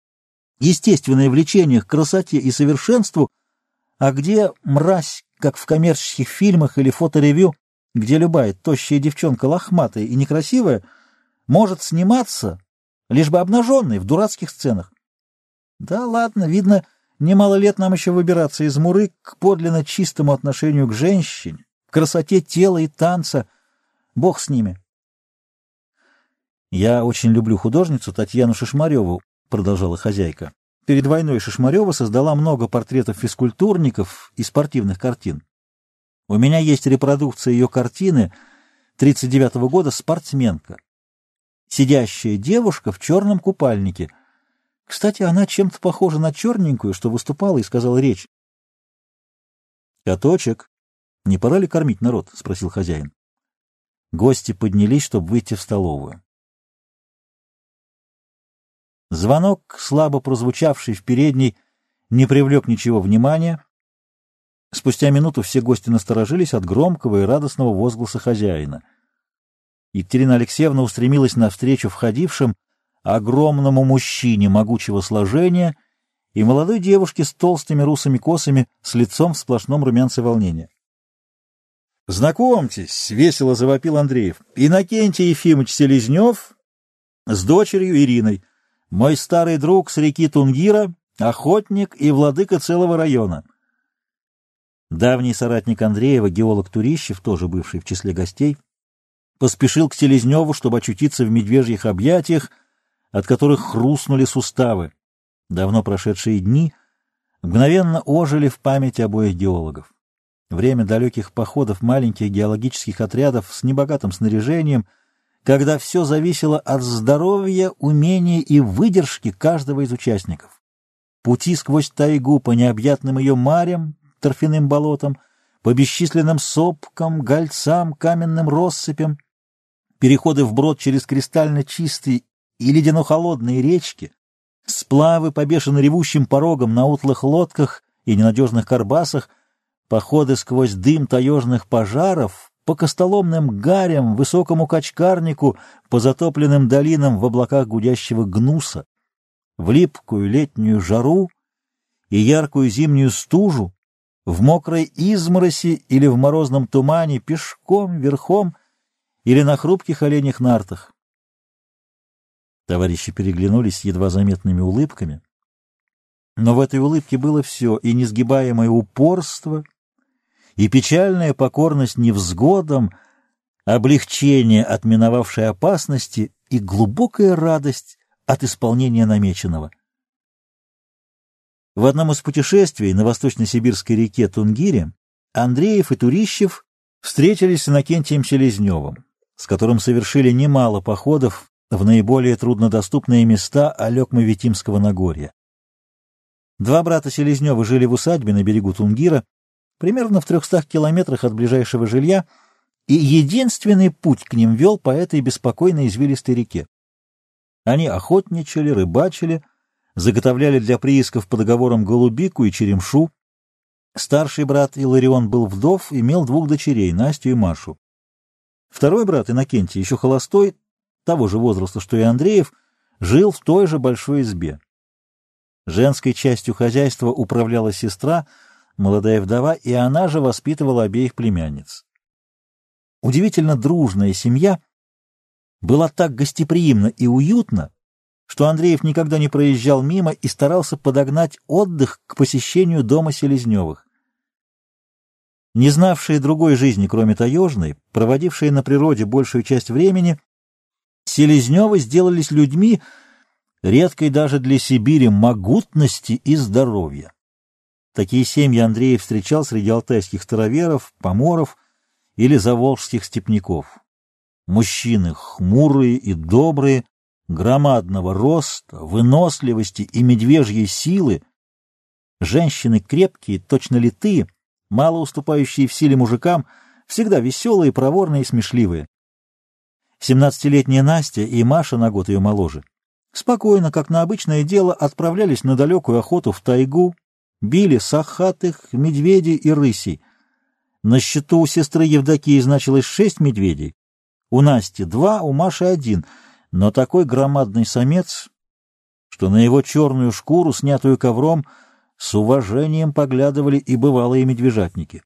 естественное влечение к красоте и совершенству, а где мразь, как в коммерческих фильмах или фоторевью, где любая тощая девчонка лохматая и некрасивая может сниматься, лишь бы обнаженной в дурацких сценах. Да ладно, видно, Немало лет нам еще выбираться из муры к подлинно чистому отношению к женщине, красоте тела и танца. Бог с ними. «Я очень люблю художницу Татьяну Шишмареву», — продолжала хозяйка. «Перед войной Шишмарева создала много портретов физкультурников и спортивных картин. У меня есть репродукция ее картины 39 -го года «Спортсменка». Сидящая девушка в черном купальнике. Кстати, она чем-то похожа на черненькую, что выступала и сказала речь. «Каточек, не пора ли кормить народ?» — спросил хозяин. Гости поднялись, чтобы выйти в столовую. Звонок, слабо прозвучавший в передней, не привлек ничего внимания. Спустя минуту все гости насторожились от громкого и радостного возгласа хозяина. Екатерина Алексеевна устремилась навстречу входившим огромному мужчине могучего сложения и молодой девушке с толстыми русыми косами с лицом в сплошном румянце волнения. «Знакомьтесь!» — весело завопил Андреев. «Иннокентий Ефимович Селезнев с дочерью Ириной, мой старый друг с реки Тунгира, охотник и владыка целого района». Давний соратник Андреева, геолог Турищев, тоже бывший в числе гостей, поспешил к Селезневу, чтобы очутиться в медвежьих объятиях, от которых хрустнули суставы. Давно прошедшие дни мгновенно ожили в памяти обоих геологов. Время далеких походов маленьких геологических отрядов с небогатым снаряжением, когда все зависело от здоровья, умения и выдержки каждого из участников. Пути сквозь тайгу по необъятным ее марям, торфяным болотам, по бесчисленным сопкам, гольцам, каменным россыпям, переходы вброд через кристально чистые и ледяно-холодные речки, сплавы по бешено ревущим порогам на утлых лодках и ненадежных карбасах, походы сквозь дым таежных пожаров, по костоломным гарям, высокому качкарнику, по затопленным долинам в облаках гудящего гнуса, в липкую летнюю жару и яркую зимнюю стужу, в мокрой измороси или в морозном тумане, пешком, верхом или на хрупких оленях нартах. Товарищи переглянулись едва заметными улыбками, но в этой улыбке было все, и несгибаемое упорство, и печальная покорность невзгодам, облегчение от миновавшей опасности и глубокая радость от исполнения намеченного. В одном из путешествий на восточно-сибирской реке Тунгире Андреев и Турищев встретились с Иннокентием Селезневым, с которым совершили немало походов в наиболее труднодоступные места Алек-Мавитимского Нагорья. Два брата Селезнева жили в усадьбе на берегу Тунгира, примерно в трехстах километрах от ближайшего жилья, и единственный путь к ним вел по этой беспокойной извилистой реке. Они охотничали, рыбачили, заготовляли для приисков по договорам голубику и черемшу. Старший брат Иларион был вдов, имел двух дочерей, Настю и Машу. Второй брат Иннокентий, еще холостой, того же возраста, что и Андреев, жил в той же большой избе. Женской частью хозяйства управляла сестра — молодая вдова, и она же воспитывала обеих племянниц. Удивительно дружная семья была так гостеприимна и уютна, что Андреев никогда не проезжал мимо и старался подогнать отдых к посещению дома Селезневых. Не знавшие другой жизни, кроме таежной, проводившие на природе большую часть времени, Селезневы сделались людьми, редкой даже для Сибири, могутности и здоровья. Такие семьи Андрей встречал среди алтайских староверов, поморов или заволжских степняков. Мужчины хмурые и добрые, громадного роста, выносливости и медвежьей силы, женщины крепкие, точно литые, мало уступающие в силе мужикам, всегда веселые, проворные и смешливые. Семнадцатилетняя Настя и Маша на год ее моложе спокойно, как на обычное дело, отправлялись на далекую охоту в тайгу, били сахатых, медведей и рысей. На счету у сестры Евдокии значилось шесть медведей, у Насти два, у Маши один, но такой громадный самец, что на его черную шкуру, снятую ковром, с уважением поглядывали и бывалые медвежатники.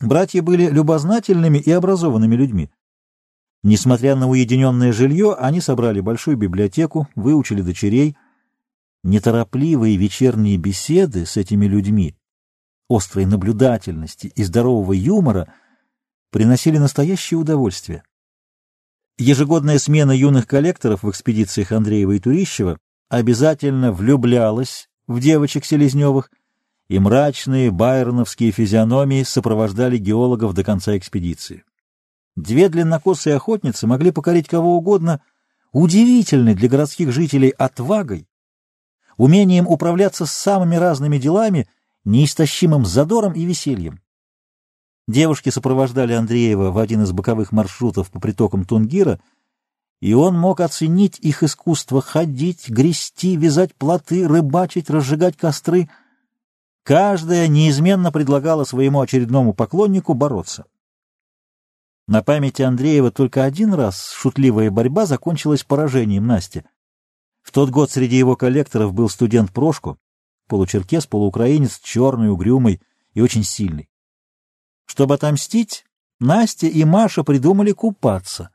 Братья были любознательными и образованными людьми. Несмотря на уединенное жилье, они собрали большую библиотеку, выучили дочерей — Неторопливые вечерние беседы с этими людьми, острой наблюдательности и здорового юмора приносили настоящее удовольствие. Ежегодная смена юных коллекторов в экспедициях Андреева и Турищева обязательно влюблялась в девочек Селезневых и мрачные байроновские физиономии сопровождали геологов до конца экспедиции. Две длиннокосые охотницы могли покорить кого угодно удивительной для городских жителей отвагой, умением управляться с самыми разными делами, неистощимым задором и весельем. Девушки сопровождали Андреева в один из боковых маршрутов по притокам Тунгира, и он мог оценить их искусство ходить, грести, вязать плоты, рыбачить, разжигать костры — Каждая неизменно предлагала своему очередному поклоннику бороться. На памяти Андреева только один раз шутливая борьба закончилась поражением Насти. В тот год среди его коллекторов был студент Прошко, получеркес, полуукраинец, черный, угрюмый и очень сильный. Чтобы отомстить, Настя и Маша придумали купаться.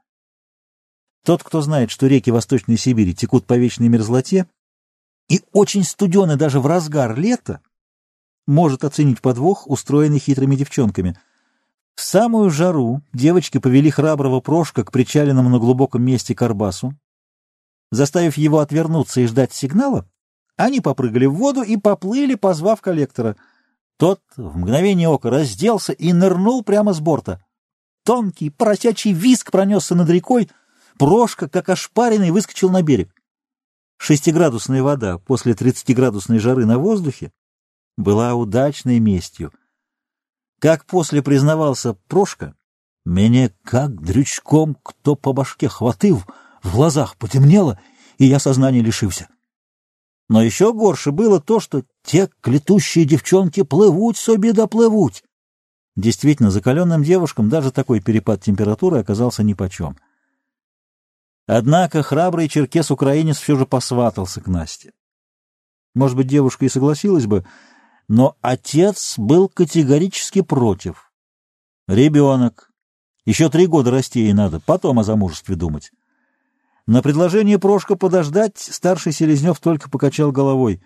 Тот, кто знает, что реки Восточной Сибири текут по вечной мерзлоте и очень студены даже в разгар лета, может оценить подвох, устроенный хитрыми девчонками. В самую жару девочки повели храброго Прошка к причаленному на глубоком месте карбасу. Заставив его отвернуться и ждать сигнала, они попрыгали в воду и поплыли, позвав коллектора. Тот в мгновение ока разделся и нырнул прямо с борта. Тонкий поросячий виск пронесся над рекой, Прошка, как ошпаренный, выскочил на берег. Шестиградусная вода после тридцатиградусной жары на воздухе была удачной местью. Как после признавался Прошка, меня как дрючком кто по башке хватил, в глазах потемнело, и я сознания лишился. Но еще горше было то, что те клетущие девчонки плывут себе доплывут. Действительно, закаленным девушкам даже такой перепад температуры оказался нипочем. Однако храбрый черкес-украинец все же посватался к Насте. Может быть, девушка и согласилась бы, но отец был категорически против. Ребенок. Еще три года расти ей надо, потом о замужестве думать. На предложение Прошка подождать старший Селезнев только покачал головой.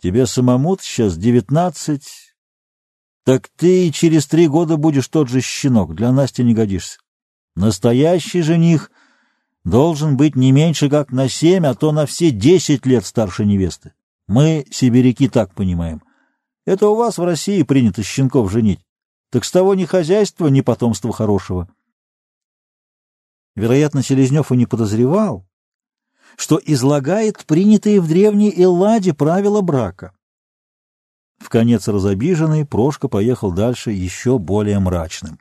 Тебе самому сейчас девятнадцать, так ты и через три года будешь тот же щенок, для Насти не годишься. Настоящий жених должен быть не меньше как на семь, а то на все десять лет старше невесты. Мы, сибиряки, так понимаем. Это у вас в России принято щенков женить. Так с того ни хозяйства, ни потомства хорошего. Вероятно, Селезнев и не подозревал, что излагает принятые в древней Элладе правила брака. В конец разобиженный, Прошка поехал дальше еще более мрачным.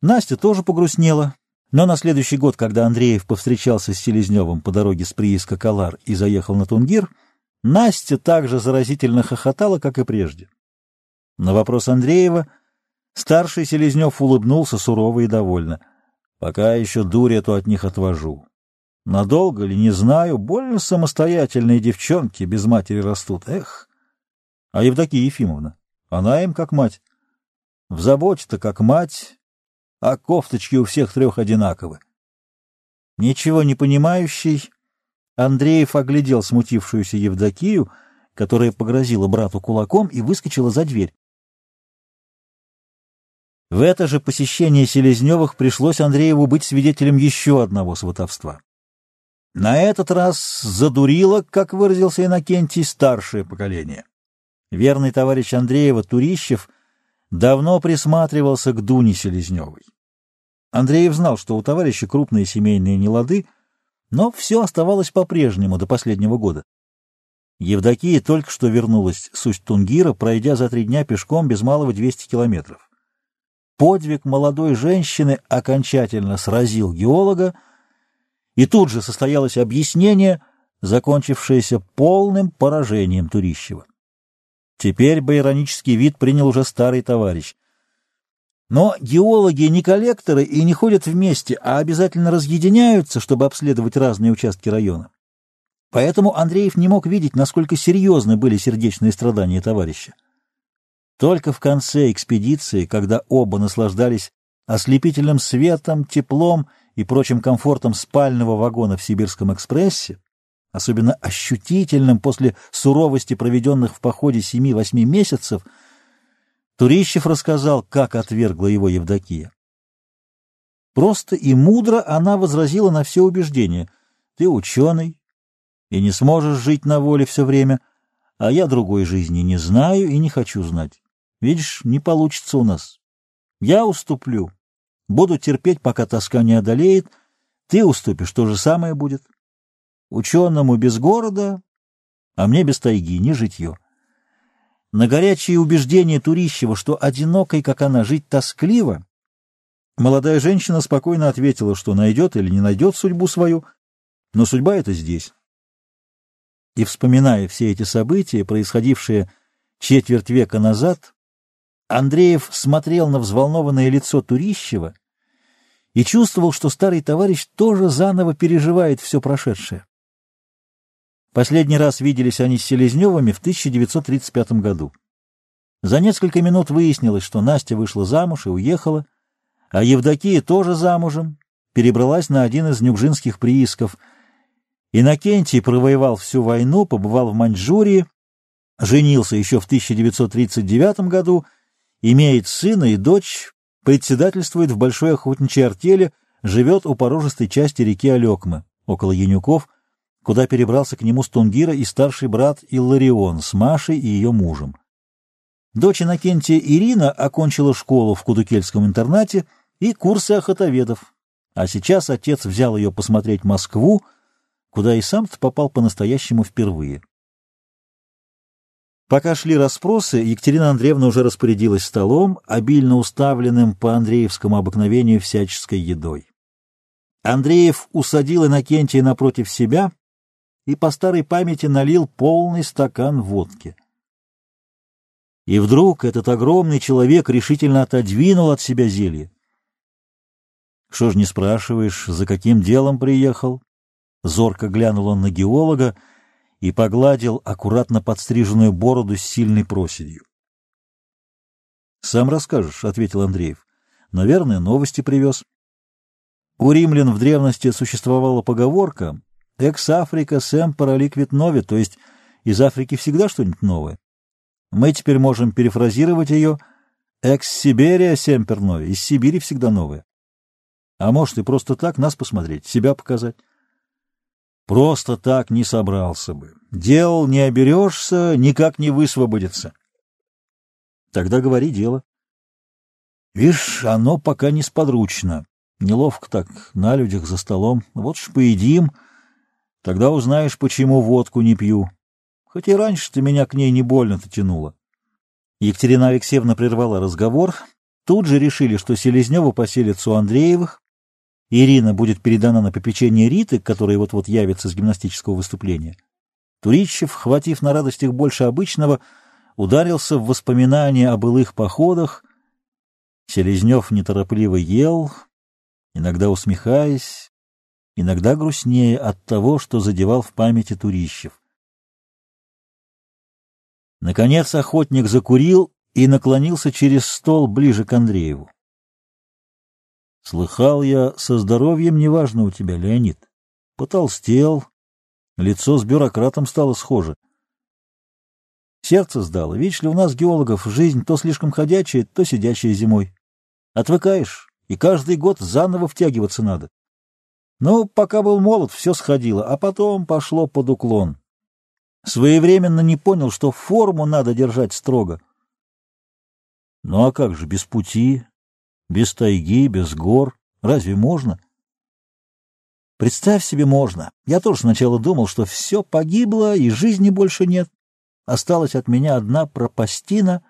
Настя тоже погрустнела, но на следующий год, когда Андреев повстречался с Селезневым по дороге с прииска Калар и заехал на Тунгир, Настя также заразительно хохотала, как и прежде. На вопрос Андреева старший Селезнев улыбнулся сурово и довольно. «Пока еще дурь эту от них отвожу. Надолго ли, не знаю, больно самостоятельные девчонки без матери растут. Эх! А Евдокия Ефимовна, она им как мать. В заботе-то как мать, а кофточки у всех трех одинаковы. Ничего не понимающий, Андреев оглядел смутившуюся Евдокию, которая погрозила брату кулаком и выскочила за дверь. В это же посещение Селезневых пришлось Андрееву быть свидетелем еще одного сватовства. На этот раз задурило, как выразился Иннокентий, старшее поколение. Верный товарищ Андреева, Турищев, давно присматривался к Дуне Селезневой. Андреев знал, что у товарища крупные семейные нелады — но все оставалось по-прежнему до последнего года. Евдокия только что вернулась с Усть-Тунгира, пройдя за три дня пешком без малого 200 километров. Подвиг молодой женщины окончательно сразил геолога, и тут же состоялось объяснение, закончившееся полным поражением Турищева. Теперь бы иронический вид принял уже старый товарищ. Но геологи не коллекторы и не ходят вместе, а обязательно разъединяются, чтобы обследовать разные участки района. Поэтому Андреев не мог видеть, насколько серьезны были сердечные страдания товарища. Только в конце экспедиции, когда оба наслаждались ослепительным светом, теплом и прочим комфортом спального вагона в Сибирском экспрессе, особенно ощутительным после суровости проведенных в походе семи-восьми месяцев, Турищев рассказал, как отвергла его Евдокия. Просто и мудро она возразила на все убеждения. Ты ученый и не сможешь жить на воле все время, А я другой жизни не знаю и не хочу знать. Видишь, не получится у нас. Я уступлю. Буду терпеть, пока тоска не одолеет. Ты уступишь, то же самое будет. Ученому без города, а мне без тайги, не житье. На горячие убеждения Турищева, что одинокой, как она, жить тоскливо, молодая женщина спокойно ответила, что найдет или не найдет судьбу свою, но судьба это здесь. И, вспоминая все эти события, происходившие четверть века назад, Андреев смотрел на взволнованное лицо Турищева и чувствовал, что старый товарищ тоже заново переживает все прошедшее. Последний раз виделись они с Селезневыми в 1935 году. За несколько минут выяснилось, что Настя вышла замуж и уехала, а Евдокия тоже замужем, перебралась на один из нюгжинских приисков — Иннокентий провоевал всю войну, побывал в Маньчжурии, женился еще в 1939 году, имеет сына и дочь, председательствует в большой охотничьей артели, живет у порожистой части реки Алекмы, около Янюков, куда перебрался к нему Стунгира и старший брат Илларион с Машей и ее мужем. Дочь Иннокентия Ирина окончила школу в Кудукельском интернате и курсы охотоведов, а сейчас отец взял ее посмотреть Москву, куда и сам попал по-настоящему впервые. Пока шли расспросы, Екатерина Андреевна уже распорядилась столом, обильно уставленным по Андреевскому обыкновению всяческой едой. Андреев усадил Иннокентия напротив себя и по старой памяти налил полный стакан водки. И вдруг этот огромный человек решительно отодвинул от себя зелье. — Что ж не спрашиваешь, за каким делом приехал? Зорко глянул он на геолога и погладил аккуратно подстриженную бороду с сильной проседью. — Сам расскажешь, — ответил Андреев. — Наверное, новости привез. У римлян в древности существовала поговорка «Экс Африка сэм параликвит нови», то есть из Африки всегда что-нибудь новое. Мы теперь можем перефразировать ее «Экс Сибирия семпер нови», из Сибири всегда новое. А может и просто так нас посмотреть, себя показать. Просто так не собрался бы. Дел не оберешься, никак не высвободится. Тогда говори дело. Вишь, оно пока не сподручно. Неловко так, на людях за столом. Вот ж поедим, тогда узнаешь, почему водку не пью. Хоть и раньше ты меня к ней не больно-то тянула. Екатерина Алексеевна прервала разговор. Тут же решили, что Селезнева поселится у Андреевых, Ирина будет передана на попечение Риты, которая вот-вот явится с гимнастического выступления. Турищев, хватив на радостях больше обычного, ударился в воспоминания о былых походах. Селезнев неторопливо ел, иногда усмехаясь, иногда грустнее от того, что задевал в памяти Турищев. Наконец охотник закурил и наклонился через стол ближе к Андрееву. Слыхал я, со здоровьем неважно у тебя, Леонид. Потолстел, лицо с бюрократом стало схоже. Сердце сдало. Видишь ли, у нас, геологов, жизнь то слишком ходячая, то сидящая зимой. Отвыкаешь, и каждый год заново втягиваться надо. Ну, пока был молод, все сходило, а потом пошло под уклон. Своевременно не понял, что форму надо держать строго. Ну а как же, без пути, без тайги, без гор. Разве можно? Представь себе, можно. Я тоже сначала думал, что все погибло и жизни больше нет. Осталась от меня одна пропастина,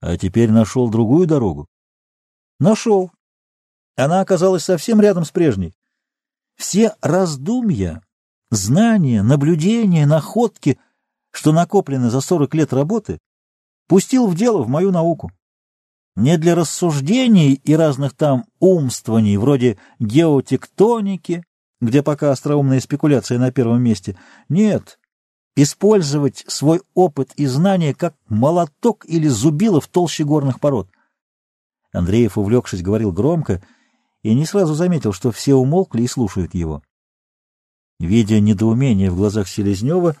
а теперь нашел другую дорогу. Нашел. Она оказалась совсем рядом с прежней. Все раздумья, знания, наблюдения, находки, что накоплены за сорок лет работы, пустил в дело в мою науку. Не для рассуждений и разных там умствований, вроде геотектоники, где пока остроумная спекуляция на первом месте. Нет, использовать свой опыт и знания как молоток или зубило в толще горных пород. Андреев, увлекшись, говорил громко и не сразу заметил, что все умолкли и слушают его. Видя недоумение в глазах Селезнева,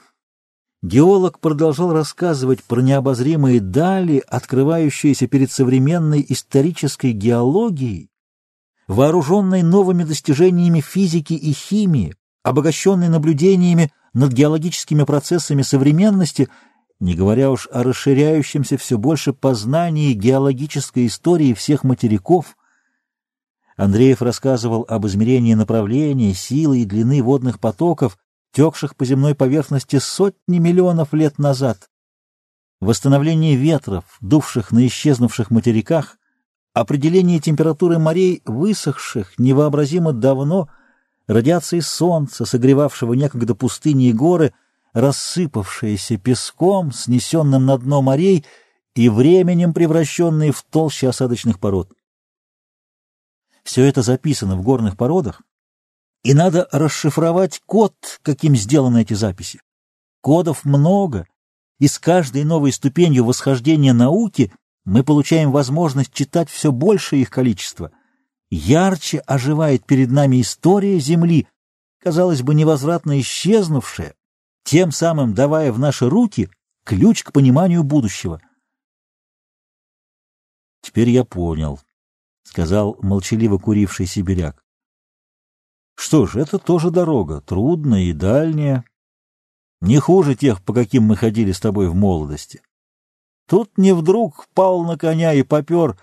Геолог продолжал рассказывать про необозримые дали, открывающиеся перед современной исторической геологией, вооруженной новыми достижениями физики и химии, обогащенной наблюдениями над геологическими процессами современности, не говоря уж о расширяющемся все больше познании геологической истории всех материков. Андреев рассказывал об измерении направления, силы и длины водных потоков, текших по земной поверхности сотни миллионов лет назад, восстановлении ветров, дувших на исчезнувших материках, определении температуры морей, высохших невообразимо давно, радиации солнца, согревавшего некогда пустыни и горы, рассыпавшиеся песком, снесенным на дно морей и временем превращенные в толще осадочных пород. Все это записано в горных породах, и надо расшифровать код, каким сделаны эти записи. Кодов много, и с каждой новой ступенью восхождения науки мы получаем возможность читать все большее их количество. Ярче оживает перед нами история Земли, казалось бы, невозвратно исчезнувшая, тем самым давая в наши руки ключ к пониманию будущего. «Теперь я понял», — сказал молчаливо куривший сибиряк. «Что ж, это тоже дорога, трудная и дальняя, не хуже тех, по каким мы ходили с тобой в молодости. Тут не вдруг пал на коня и попер,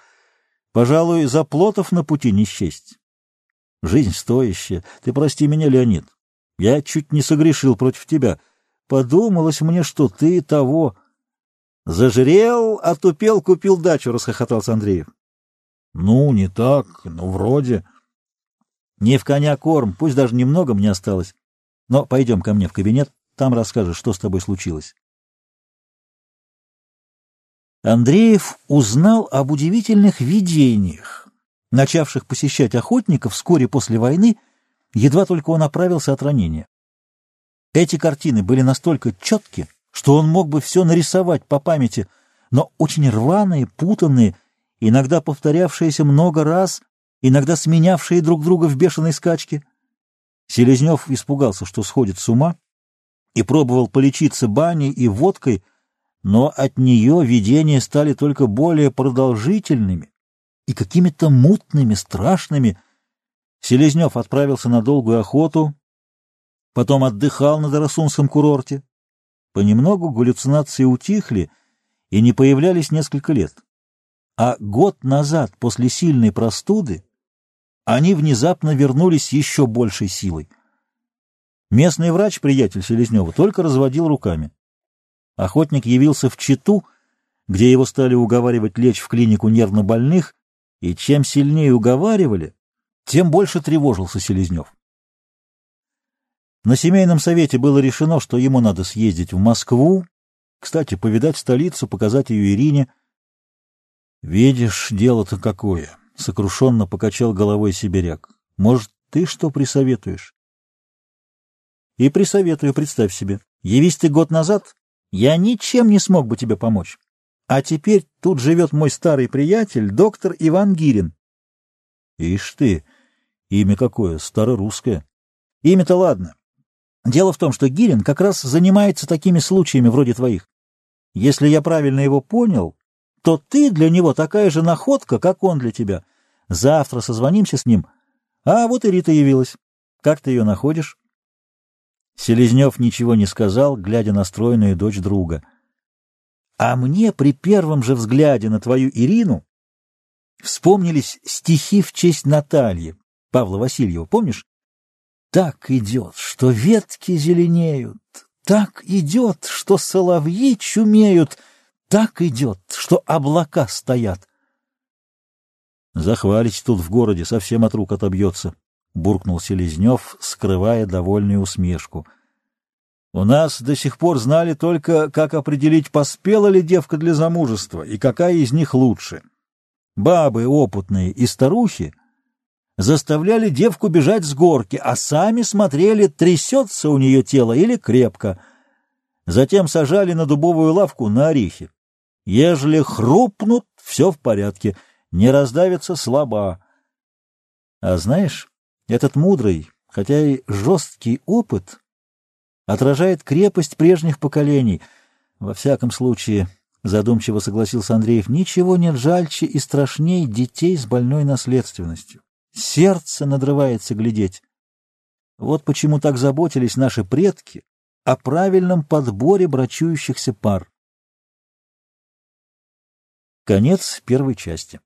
пожалуй, заплотов на пути не счесть. Жизнь стоящая. Ты прости меня, Леонид. Я чуть не согрешил против тебя. Подумалось мне, что ты того... Зажрел, отупел, купил дачу, — расхохотался Андреев. Ну, не так, ну, вроде... Не в коня корм, пусть даже немного мне осталось. Но пойдем ко мне в кабинет, там расскажешь, что с тобой случилось. Андреев узнал об удивительных видениях, начавших посещать охотников вскоре после войны, едва только он оправился от ранения. Эти картины были настолько четкие, что он мог бы все нарисовать по памяти, но очень рваные, путанные, иногда повторявшиеся много раз, иногда сменявшие друг друга в бешеной скачке. Селезнев испугался, что сходит с ума, и пробовал полечиться баней и водкой, но от нее видения стали только более продолжительными и какими-то мутными, страшными. Селезнев отправился на долгую охоту, потом отдыхал на Дарасунском курорте. Понемногу галлюцинации утихли и не появлялись несколько лет. А год назад, после сильной простуды, они внезапно вернулись еще большей силой. Местный врач, приятель Селезнева, только разводил руками. Охотник явился в Читу, где его стали уговаривать лечь в клинику нервнобольных, и чем сильнее уговаривали, тем больше тревожился Селезнев. На семейном совете было решено, что ему надо съездить в Москву, кстати, повидать столицу, показать ее Ирине. «Видишь, дело-то какое!» — сокрушенно покачал головой сибиряк. «Может, ты что присоветуешь?» «И присоветую, представь себе. Явись ты год назад, я ничем не смог бы тебе помочь. А теперь тут живет мой старый приятель, доктор Иван Гирин. Ишь ты, имя какое, старорусское. Имя-то ладно. Дело в том, что Гирин как раз занимается такими случаями вроде твоих. Если я правильно его понял, то ты для него такая же находка, как он для тебя. Завтра созвонимся с ним. А вот и Рита явилась. Как ты ее находишь? Селезнев ничего не сказал, глядя на стройную дочь друга. А мне при первом же взгляде на твою Ирину вспомнились стихи в честь Натальи, Павла Васильева, помнишь? Так идет, что ветки зеленеют, так идет, что соловьи чумеют, так идет, что облака стоят. Захвалить тут в городе совсем от рук отобьется. — буркнул Селезнев, скрывая довольную усмешку. «У нас до сих пор знали только, как определить, поспела ли девка для замужества и какая из них лучше. Бабы опытные и старухи заставляли девку бежать с горки, а сами смотрели, трясется у нее тело или крепко. Затем сажали на дубовую лавку на орехи. Ежели хрупнут, все в порядке, не раздавится слаба. А знаешь... Этот мудрый, хотя и жесткий опыт отражает крепость прежних поколений. Во всяком случае, задумчиво согласился Андреев, ничего нет жальче и страшней детей с больной наследственностью. Сердце надрывается глядеть. Вот почему так заботились наши предки о правильном подборе брачующихся пар. Конец первой части.